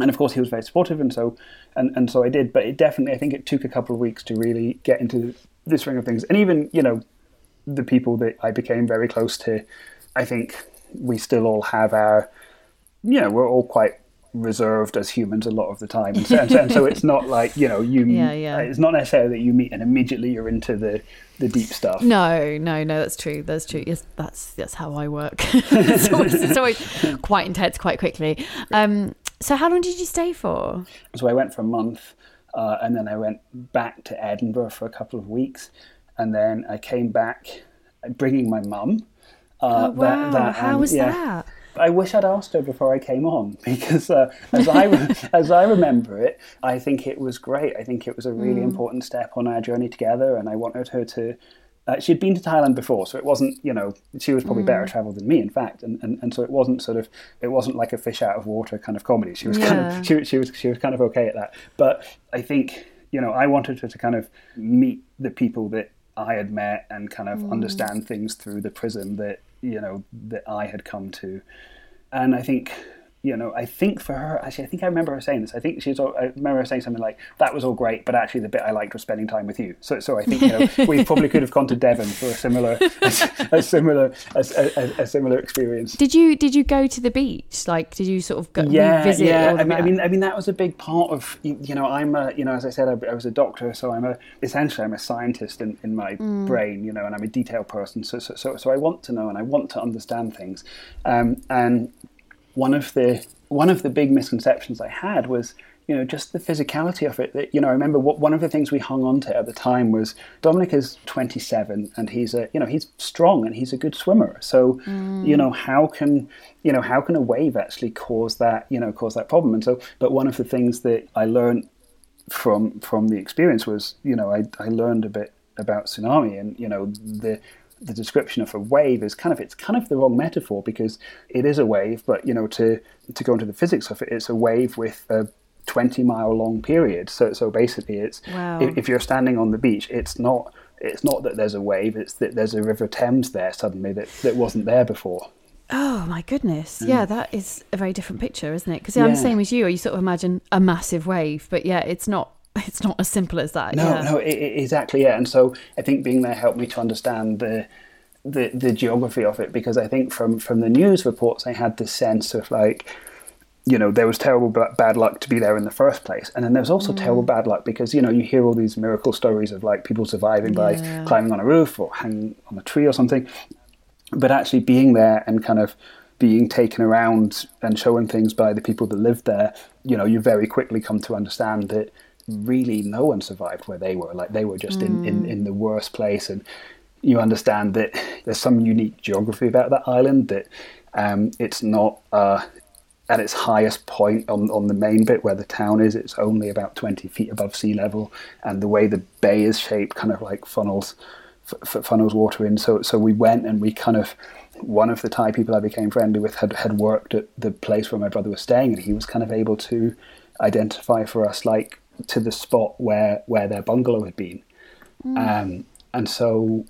and of course he was very supportive and so and, and so I did but it definitely I think it took a couple of weeks to really get into this ring of things and even you know the people that I became very close to I think we still all have our you know we're all quite reserved as humans a lot of the time and so, and so, it's not like you know you yeah, yeah. it's not necessarily that you meet and immediately you're into the the deep stuff
no no no that's true that's true yes that's that's how i work it's, always, it's, always, quite intense quite quickly um so how long did you stay for?
So I went for a month, uh, and then I went back to Edinburgh for a couple of weeks, and then I came back, bringing my mum. Uh,
oh, wow.
that- that,
How
um,
was
yeah.
that?
I wish I'd asked her before I came on because, uh, as I as I remember it, I think it was great. I think it was a really important step on our journey together, and I wanted her to. Uh, she'd been to Thailand before, so it wasn't, you know, she was probably better traveled than me, in fact, and, and, and so it wasn't sort of, it wasn't like a fish out of water kind of comedy. She was kind of, she, she was, she was kind of okay at that. But I think, you know, I wanted her to kind of meet the people that I had met and kind of understand things through the prism that you know that I had come to, and I think you know I think for her actually I think I remember her saying this I think she's all- I remember her saying something like that was all great but actually the bit I liked was spending time with you so so I think you know we probably could have gone to Devon for a similar a, a similar a, a, a similar experience
Did you did you go to the beach? Like, did you sort of go revisit?
yeah. I mean, I mean, I mean, that was a big part of you you know. I'm a you know, as I said, I, I was a doctor, so I'm a essentially I'm a scientist in, in my
Mm.
brain, you know, and I'm a detail person. So, so so so I want to know and I want to understand things. Um, and one of the one of the big misconceptions I had was. You know, just the physicality of it. That you know, I remember what one of the things we hung on to at the time was Dominic is 27 and he's a you know he's strong and he's a good swimmer. So mm. you know, how can you know how can a wave actually cause that you know cause that problem? And so, but one of the things that I learned from from the experience was you know I, I learned a bit about tsunami and you know the the description of a wave is kind of it's kind of the wrong metaphor because it is a wave but you know to to go into the physics of it it's a wave with a 20 mile long period so so basically it's
Wow.
if, if you're standing on the beach it's not it's not that there's a wave it's that there's a river Thames there suddenly that that wasn't there before
Oh my goodness! Mm. Yeah, that is a very different picture, isn't it? Because I'm the same as you. Or you sort of imagine a massive wave, but yeah, it's not. It's not as simple as that.
No,
yeah.
no, i i exactly. Yeah, and so I think being there helped me to understand the, the the geography of it because I think from from the news reports I had this sense of like, you know, there was terrible ba- bad luck to be there in the first place, and then there was also mm. terrible bad luck because you know you hear all these miracle stories of like people surviving by
Yeah.
climbing on a roof or hanging on a tree or something, but actually being there and kind of being taken around and shown things by the people that lived there, you know, you very quickly come to understand that really no one survived where they were. Like they were just in, in, in the worst place. And you understand that there's some unique geography about that island that um, it's not uh, at its highest point on, on the main bit where the town is, it's only about 20 feet above sea level. And the way the bay is shaped kind of like funnels f- f- funnels water in. So so we went and we kind of one of the Thai people I became friendly with had had worked at the place where my brother was staying, and he was kind of able to identify for us like to the spot where where their bungalow had been. Um, and so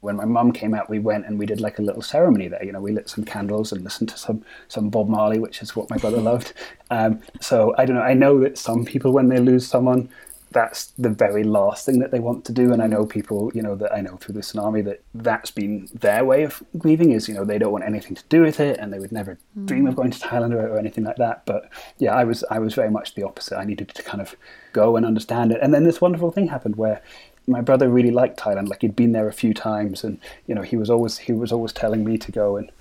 when my mum came out, we went and we did like a little ceremony there. You know, we lit some candles and listened to some some Bob Marley, which is what my brother loved. Um, so I don't know. I know that some people, when they lose someone, that's the very last thing that they want to do. And I know people, you know, that I know through the tsunami that that's been their way of grieving is, you know, they don't want anything to do with it, and they would never hmm. dream of going to Thailand or, or anything like that. But yeah, I was I was very much the opposite. I needed to kind of go and understand it. And then this wonderful thing happened where my brother really liked Thailand. Like he'd been there a few times, and you know he was always he was always telling me to go, and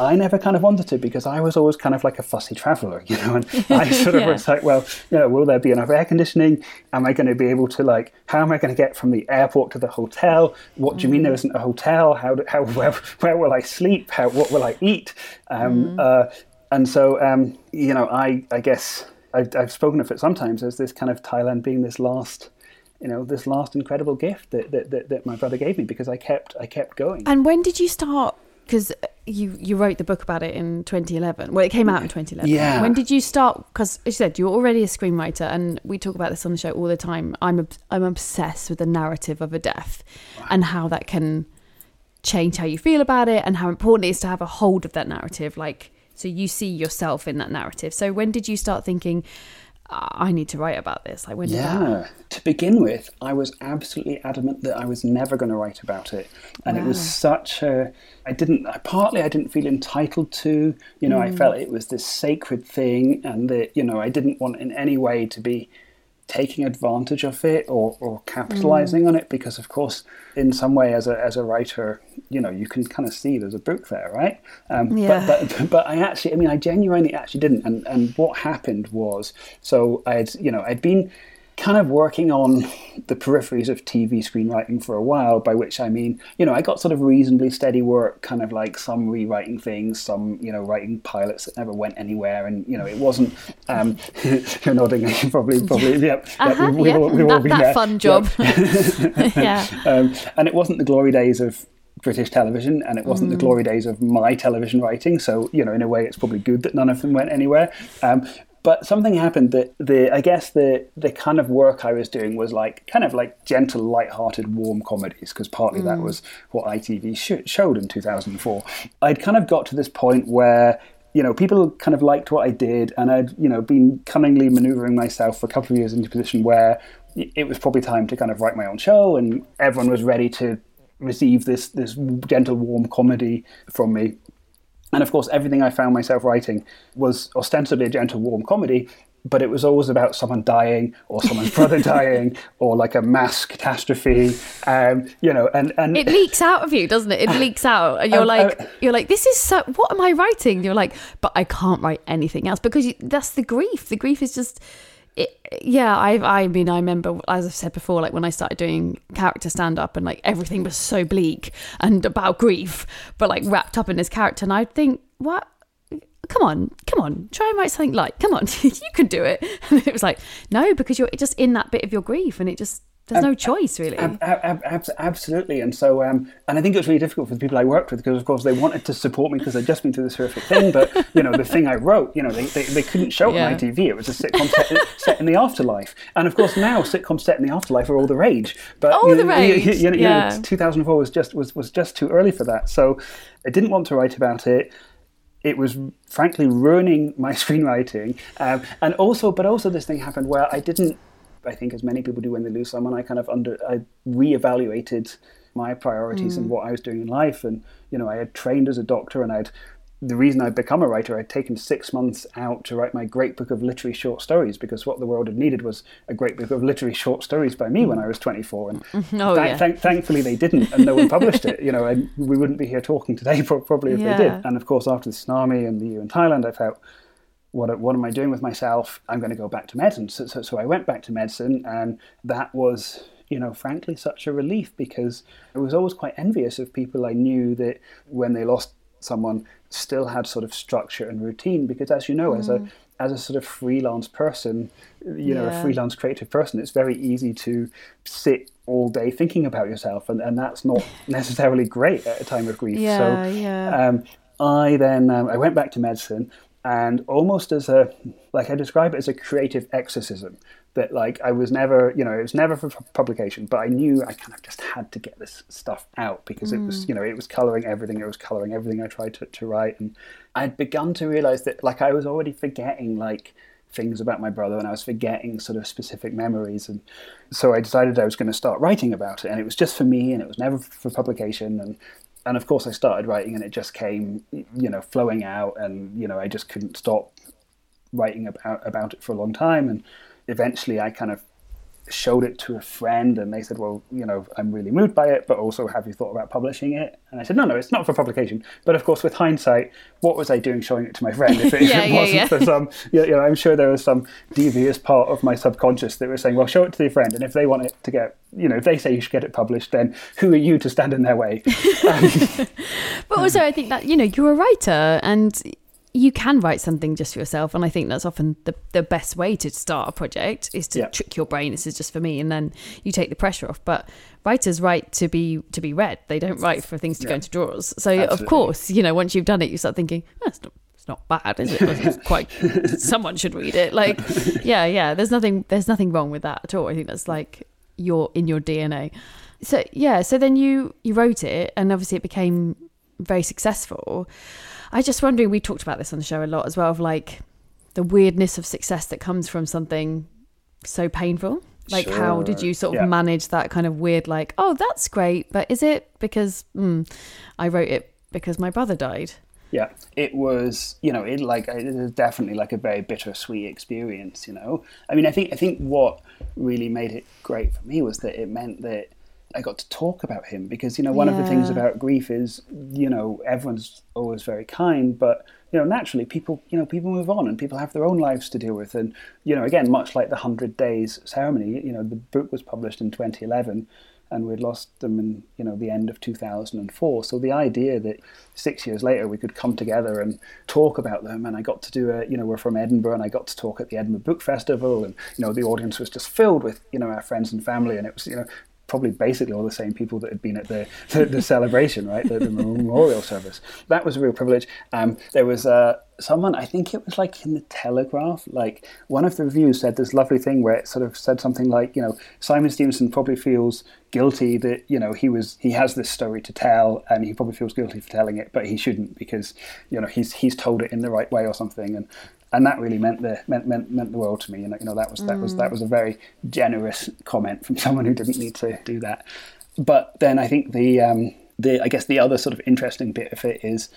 I never kind of wanted to because I was always kind of like a fussy traveller, you know. And I sort of
Yeah.
was like, well, you know, will there be enough air conditioning? Am I going to be able to like? How am I going to get from the airport to the hotel? What do you mean there isn't a hotel? How do, how where, where will I sleep? How what will I eat? Um, uh, and so um, you know, I I guess I've, I've spoken of it sometimes as this kind of Thailand being this last you know this last incredible gift that, that, that, that my brother gave me because I kept I kept going.
And when did you start? Because uh, you you wrote the book about it in 2011. Well, it came out in 2011.
Yeah.
When did you start? Because as you said, you're already a screenwriter, and we talk about this on the show all the time. I'm I'm obsessed with the narrative of a death, and how that can change how you feel about it, and how important it is to have a hold of that narrative. Like, so you see yourself in that narrative. So when did you start thinking? I need to write about this. Like when?
Yeah. To begin with, I was absolutely adamant that I was never going to write about it, and it was such a. I didn't. I- Partly, I didn't feel entitled to. You know, I mm. felt it was this sacred thing, and that you know, I didn't want in any way to be taking advantage of it or, or capitalizing on it because of course in some way as a, as a writer you know you can kind of see there's a book there right? Um,
Yeah.
but, but but I actually I mean I genuinely actually didn't. And and what happened was so I had you know I'd been kind of working on the peripheries of TV screenwriting for a while, by which I mean, you know, I got sort of reasonably steady work, kind of like some rewriting things, some, you know, writing pilots that never went anywhere. And, you know, it wasn't, um, you're nodding, probably, probably, yep.
Uh-huh,
we've,
yeah.
all, we've all
that,
been
that
there.
fun job.
Yep.
yeah.
um, and it wasn't the glory days of British television, and it wasn't the glory days of my television writing. So, you know, in a way, it's probably good that none of them went anywhere. Um, but something happened that the I guess the the kind of work I was doing was like kind of like gentle, light-hearted, warm comedies because partly that mm. was what ITV sh- showed in 2004. I'd kind of got to this point where you know people kind of liked what I did, and I'd you know been cunningly manoeuvring myself for a couple of years into a position where it was probably time to kind of write my own show, and everyone was ready to receive this this gentle, warm comedy from me. And of course, everything I found myself writing was ostensibly a gentle, warm comedy, but it was always about someone dying or someone's brother dying or like a mass catastrophe. Um, you know, and, and
It leaks out of you, doesn't it? It leaks out, and you're
Um,
like,
uh,
you're like, this is so. What am I writing? You're like, but I can't write anything else because you, that's the grief. The grief is just. It, yeah, I I mean I remember as I've said before, like when I started doing character stand up and like everything was so bleak and about grief, but like wrapped up in this character, and I'd think, what? Come on, come on, try and write something light. Come on, you can do it. And it was like, no, because you're just in that bit of your grief, and it just there's no choice really.
Ab- ab- ab- absolutely, and so um, and I think it was really difficult for the people I worked with because, of course, they wanted to support me because I'd just been through this horrific thing. But you know, the thing I wrote, you know, they, they, they couldn't show it
Yeah.
on ITV. It was a sitcom set, set in the afterlife, and of course, now sitcoms set in the afterlife are all the rage. But
All
you
the
know, you-
rage,
you- you know, you know,
yeah.
2004 was just was was just too early for that. So I didn't want to write about it it was frankly ruining my screenwriting um, and also but also this thing happened where i didn't i think as many people do when they lose someone i kind of under i reevaluated my priorities and mm. what i was doing in life and you know i had trained as a doctor and i'd the reason I'd become a writer, I'd taken six months out to write my great book of literary short stories because what the world had needed was a great book of literary short stories by me when I was 24. And
Oh,
thank-
yeah.
thank- thankfully they didn't, and no one published it. You know, and we wouldn't be here talking today probably if
Yeah.
they did. And of course, after the tsunami and the year in Thailand, I felt, what, what am I doing with myself? I'm going to go back to medicine. So, so, so I went back to medicine, and that was, you know, frankly, such a relief because I was always quite envious of people I knew that when they lost someone still had sort of structure and routine. Because as you know, as a as a sort of freelance person, you know, a freelance creative person, it's very easy to sit all day thinking about yourself, and, and that's not necessarily great at a time of grief.
Yeah,
so
yeah.
um, I then um, I went back to medicine, and almost as a like I describe it as a creative exorcism. That like I was never, you know, it was never for publication, but I knew I kind of just had to get this stuff out because it was, mm. you know, it was coloring everything. It was coloring everything I tried to, to write, and I'd begun to realize that like I was already forgetting like things about my brother and I was forgetting sort of specific memories and so I decided I was going to start writing about it and it was just for me and it was never for publication and and of course I started writing and it just came you know flowing out and you know I just couldn't stop writing about about it for a long time. And eventually I kind of showed it to a friend and they said well you know i'm really moved by it but also have you thought about publishing it? And i said no no it's not for publication. But of course with hindsight what was i doing showing it to my friend? If it, if it
yeah,
wasn't
yeah.
for some you know i'm sure there was some devious part of my subconscious that was saying well show it to your friend and if they want it to get you know if they say you should get it published then who are you to stand in their way?
Um, but also, I think that you know you're a writer and you can write something just for yourself, and I think that's often the the best way to start a project is to
Yeah.
trick your brain. This is just for me, and then you take the pressure off. But writers write to be to be read. They don't write for things to go into drawers. So of course, you know, once you've done it, you start thinking, oh, it's not. It's not bad, is it? It's quite. someone should read it. Like, yeah, yeah. There's nothing. There's nothing wrong with that at all. I think that's like your in your DNA. So yeah. So then you you wrote it, and obviously it became very successful. I just wondering. We talked about this on the show a lot as well. Of like the weirdness of success that comes from something so painful. Like, how did you sort of
yeah.
manage that kind of weird, like, oh, that's great, but is it because mm, I wrote it because my brother died?
Yeah, it was. You know, it like it was definitely like a very bittersweet experience. You know, I mean, I think I think what really made it great for me was that it meant that I got to talk about him because you know one of the things about grief is you know everyone's always very kind, but you know, naturally people, you know, people move on and people have their own lives to deal with. And, you know, again, much like the 100 Days ceremony, you know, the book was published in 2011 and we'd lost them in, you know, the end of 2004. So the idea that six years later we could come together and talk about them and I got to do a, you know, we're from Edinburgh and I got to talk at the Edinburgh Book Festival and, you know, the audience was just filled with, you know, our friends and family and it was, you know, probably basically all the same people that had been at the, the, the celebration, right, the, the, memorial service. That was a real privilege. Um, there was uh, someone, I think it was like in the Telegraph, like one of the reviews said this lovely thing where it sort of said something like, you know, Simon Stephenson probably feels guilty that you know he was he has this story to tell and he probably feels guilty for telling it but he shouldn't because you know he's he's told it in the right way or something and and that really meant the meant meant, meant the world to me. You know, you know that was that was that was a very generous comment from someone who didn't need to do that. But then I think the um, the I guess the other sort of interesting bit of it is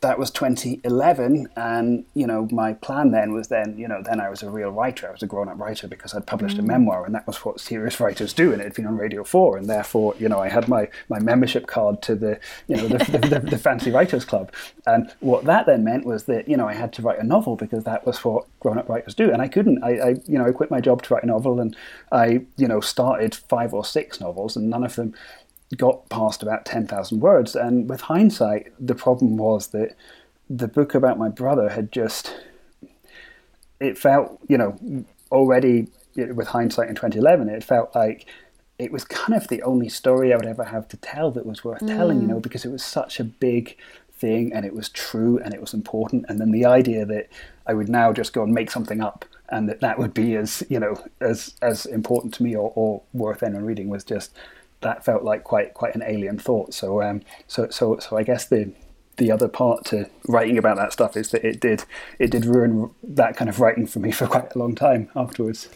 that was 2011 and you know my plan then was then you know then i was a real writer i was a grown-up writer because i'd published mm. a memoir and that was what serious writers do and it had been on radio 4 and therefore you know i had my my membership card to the you know the, the, the, the fancy writers club and what that then meant was that you know i had to write a novel because that was what grown-up writers do and i couldn't I, I you know i quit my job to write a novel and i you know started five or six novels and none of them got past about 10,000 words. And with hindsight, the problem was that the book about my brother had just, it felt, you know, already with hindsight in 2011, it felt like it was kind of the only story I would ever have to tell that was worth mm. telling, you know, because it was such a big thing and it was true and it was important. And then the idea that I would now just go and make something up and that that would be as, you know, as, as important to me or, or worth anyone reading was just, that felt like quite quite an alien thought. So um, so so so I guess the the other part to writing about that stuff is that it did it did ruin that kind of writing for me for quite a long time afterwards.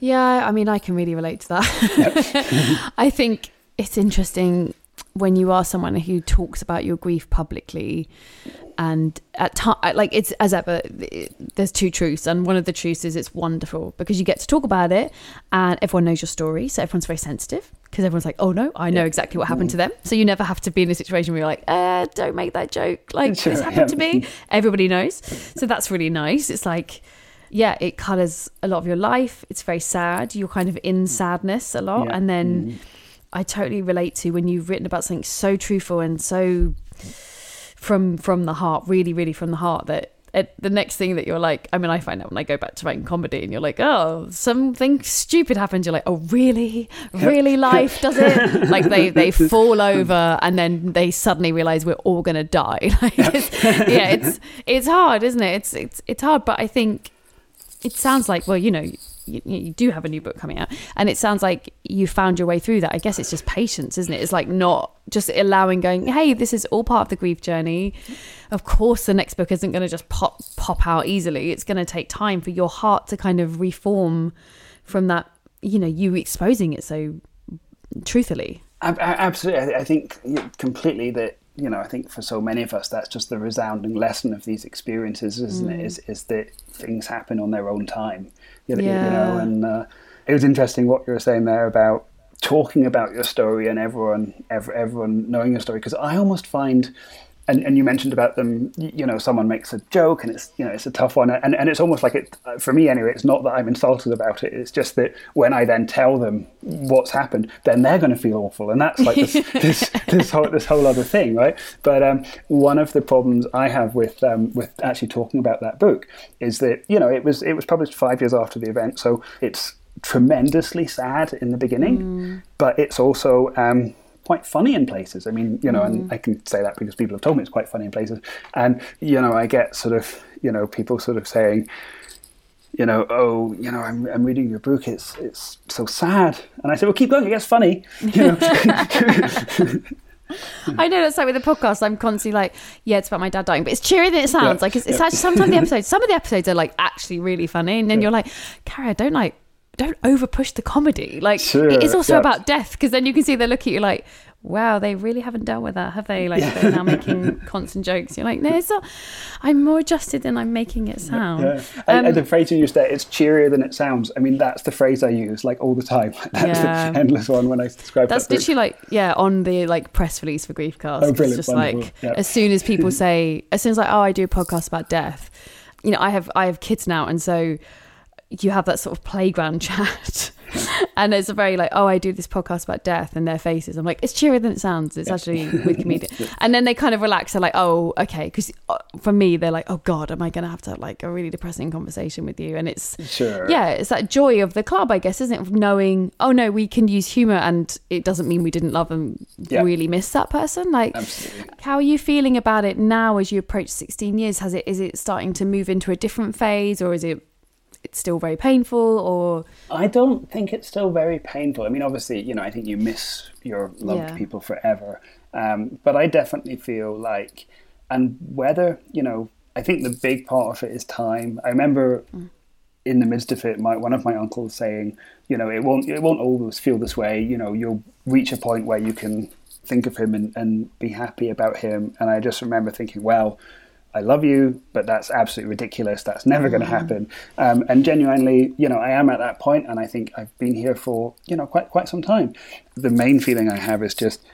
Yeah, I mean, I can really relate to that. I think it's interesting when you are someone who talks about your grief publicly and at time like it's as ever there's two truths and one of the truths is it's wonderful because you get to talk about it and everyone knows your story so everyone's very sensitive because everyone's like oh no i know exactly what happened to them so you never have to be in a situation where you're like uh, don't make that joke like sure, this happened yeah. to me everybody knows so that's really nice it's like yeah, it colors a lot of your life. It's very sad. You're kind of in sadness a lot. Yeah. And then mm. I totally relate to when you've written about something so truthful and so from from the heart, really, really from the heart that it, the next thing that you're like, I mean, I find out when I go back to writing comedy and you're like, oh, something stupid happened. You're like, oh, really? Really, life does it? like they, they fall over and then they suddenly realize we're all going to die. Like it's, yeah, it's, it's hard, isn't it? It's, it's, it's hard. But I think it sounds like, well, you know, you, you, do have a new book coming out. And it sounds like you found your way through that. I guess it's just patience isn't it? It's like not just allowing going hey this is all part of the grief journey. Of course the next book isn't going to just pop pop out easily. It's going to take time for your heart to kind of reform from that you know you exposing it so truthfully.
Absolutely. I think completely that you know, I think for so many of us, that's just the resounding lesson of these experiences, isn't mm. it? Is is that things happen on their own time, you know, yeah. you know and uh, it was interesting what you were saying there about talking about your story and everyone, everyone knowing your story, because I almost find and, and you mentioned about them you know someone makes a joke and it's you know it's a tough one. And, and it's almost like it for me anyway it's not that i'm insulted about it. It's just that when i then tell them what's happened then they're going to feel awful. And that's like this this, this, whole this whole other thing right? But um, one of the problems i have with um, with actually talking about that book is that you know it was it was published five years after the event. So it's tremendously sad in the beginning mm. but it's also um, quite funny in places. I mean, you know, mm. and I can say that because people have told me it's quite funny in places. And, you know, I get sort of, you know, people sort of saying, you know, oh, you know, I'm, I'm reading your book. It's it's so sad, and I say, well, keep going. It gets funny. You know.
I know that's like with the podcast. I'm constantly like, yeah, it's about my dad dying, but it's cheerier than it sounds. Yeah. Like it's, it's yeah. actually sometimes the episodes, some of the episodes are like actually really funny, and then yeah. you're like, Carrie, I don't like don't over push the comedy. Like sure, it is also yeah. about death because then you can see they look at you like, wow, they really haven't dealt with that, have they? Like they're now making constant jokes. You're like, no, it's not. I'm more adjusted than I'm making it sound.
Yeah. And,
Um,
and the phrase you used there, it's cheerier than it sounds. I mean, that's the phrase I use like all the time. That's
Yeah.
the endless one when I describe
That's
that book.
literally like yeah on the like press release for Griefcast.
Oh,
it's
brilliant,
just
wonderful,
like
yeah.
as soon as people say, as soon as like oh I do a podcast about death, you know I have I have kids now, and so you have that sort of playground chat. And it's a very like, oh, I do this podcast about death and their faces. I'm like, it's cheerier than it sounds. It's actually with comedian. And then they kind of relax. They're like, oh, okay. Because uh, for me, they're like, oh God, am I going to have to have like a really depressing conversation with you? And it's,
Sure.
yeah, it's that joy of the club, I guess, isn't it? Of knowing, oh no, we can use humor and it doesn't mean we didn't love and
Yeah.
really miss that person. Like,
Absolutely.
how are you feeling about it now as you approach 16 years? Has it, is it starting to move into a different phase or is it, it's still very painful or,
I don't think it's still very painful. I mean, obviously, you know, I think you miss your loved
Yeah.
people forever. Um, but I definitely feel like, and whether, you know, I think the big part of it is time. I remember in the midst of it, my one of my uncles saying, you know, it won't it won't always feel this way. You know, you'll reach a point where you can think of him and, and be happy about him. And I just remember thinking, well, I love you, but that's absolutely ridiculous. That's never going to happen. Um, and genuinely, you know, I am at that point, and I think I've been here for you know quite quite some time. The main feeling I have is just,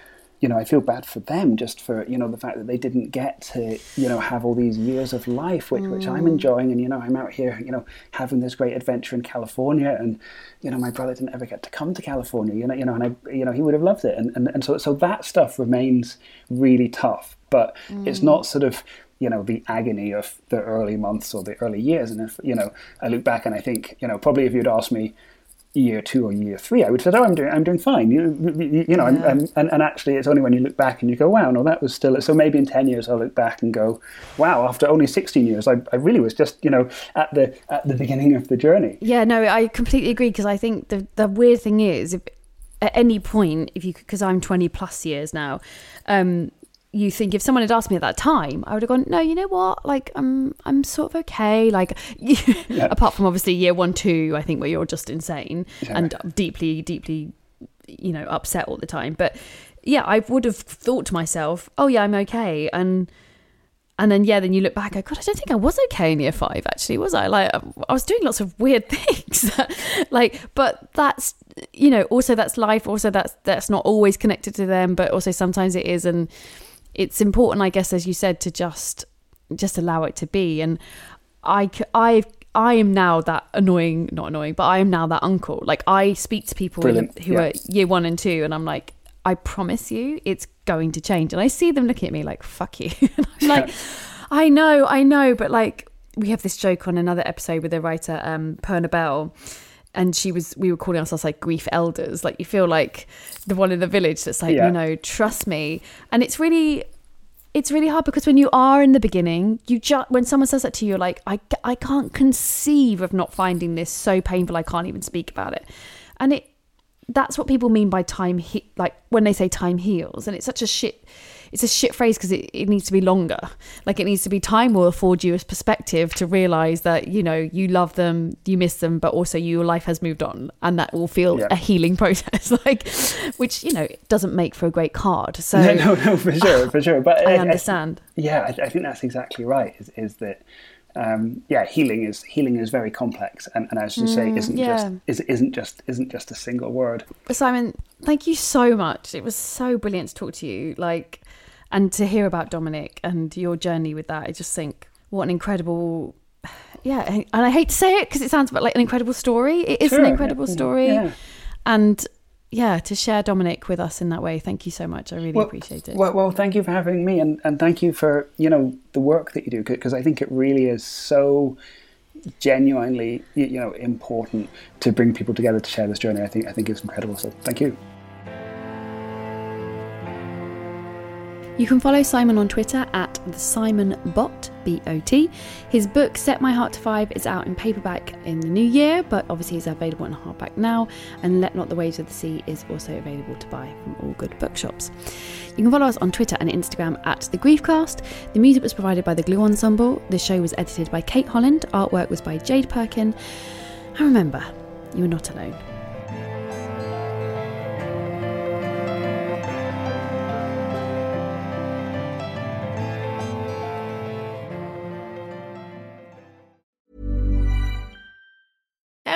you know, I feel bad for them, just for you know the fact that they didn't get to you know have all these years of life, which which I'm enjoying, and you know I'm out here, you know, having this great adventure in California, and you know my brother didn't ever get to come to California, you know, you know, and I, you know, he would have loved it, and and, and so so that stuff remains really tough, but it's not sort of you know the agony of the early months or the early years. And if you know i look back and i think you know probably if you'd asked me year two or year three i would have said oh i'm doing i'm doing fine. You, you, you know I'm, I'm, and, and actually it's only when you look back and you go wow no that was still so maybe in 10 years i'll look back and go wow after only 16 years i, I really was just you know at the at the beginning of the journey.
Yeah, no, I completely agree because I think the the weird thing is, if at any point, if you because I'm 20 plus years now, um, you think if someone had asked me at that time, I would have gone, no, you know what, like I'm I'm sort of okay. Like, apart from obviously year one, two, I think where you're just insane and deeply, deeply, you know, upset all the time. But yeah, I would have thought to myself, oh yeah, I'm okay, and and then yeah, then you look back, go, God, I don't think I was okay in year five. Actually, was I? Like, um, I was doing lots of weird things. like, but that's you know, also that's life. Also, that's that's not always connected to them, but also sometimes it is, and it's important, I guess, as you said, to just just allow it to be. And I, I, I am now that annoying, not annoying, but I am now that uncle. Like, I speak to people
Brilliant,
who
yeah.
are year one and two, and I'm like, I promise you, it's going to change. And I see them looking at me like, fuck you. Like, I know, I know, but like, we have this joke on another episode with the writer, um, Perna Bell. And she was, we were calling ourselves like grief elders. Like, you feel like the one in the village that's like,
Yeah.
you know, trust me. And it's really, it's really hard because when you are in the beginning, you just when someone says that to you, you're like, I, I can't conceive of not finding this so painful. I can't even speak about it, and it that's what people mean by time he- like when they say time heals, and it's such a shit. It's a shit phrase because it, it needs to be longer. Like it needs to be time will afford you a perspective to realize that you know you love them, you miss them, but also your life has moved on, and that will feel
Yeah.
a healing process. like, which you know doesn't make for a great card. So
no, no, no, for sure, for sure. But
I understand.
yeah, I, I think that's exactly right. Is, is that um, yeah, healing is healing is very complex, and, and as you say, isn't
Mm, yeah.
just is, isn't just isn't just a single word.
Simon, thank you so much. It was so brilliant to talk to you. Like, and to hear about Dominic and your journey with that. I just think what an incredible, yeah. And I hate to say it because it sounds like an incredible story. It is
Sure,
an incredible story,
yeah.
and yeah, to share Dominic with us in that way. Thank you so much. I really appreciate it.
Well, well, thank you for having me, and, and thank you for you know the work that you do because I think it really is so genuinely you know important to bring people together to share this journey. I think I think it's incredible. So thank you.
You can follow Simon on Twitter at the Simon Bot, B O T. His book Set My Heart to Five is out in paperback in the new year, but obviously is available in hardback now. And Let Not the Waves of the Sea is also available to buy from all good bookshops. You can follow us on Twitter and Instagram at the Griefcast. The music was provided by the Glue Ensemble. The show was edited by Kate Holland. Artwork was by Jade Perkin. And remember, you are not alone.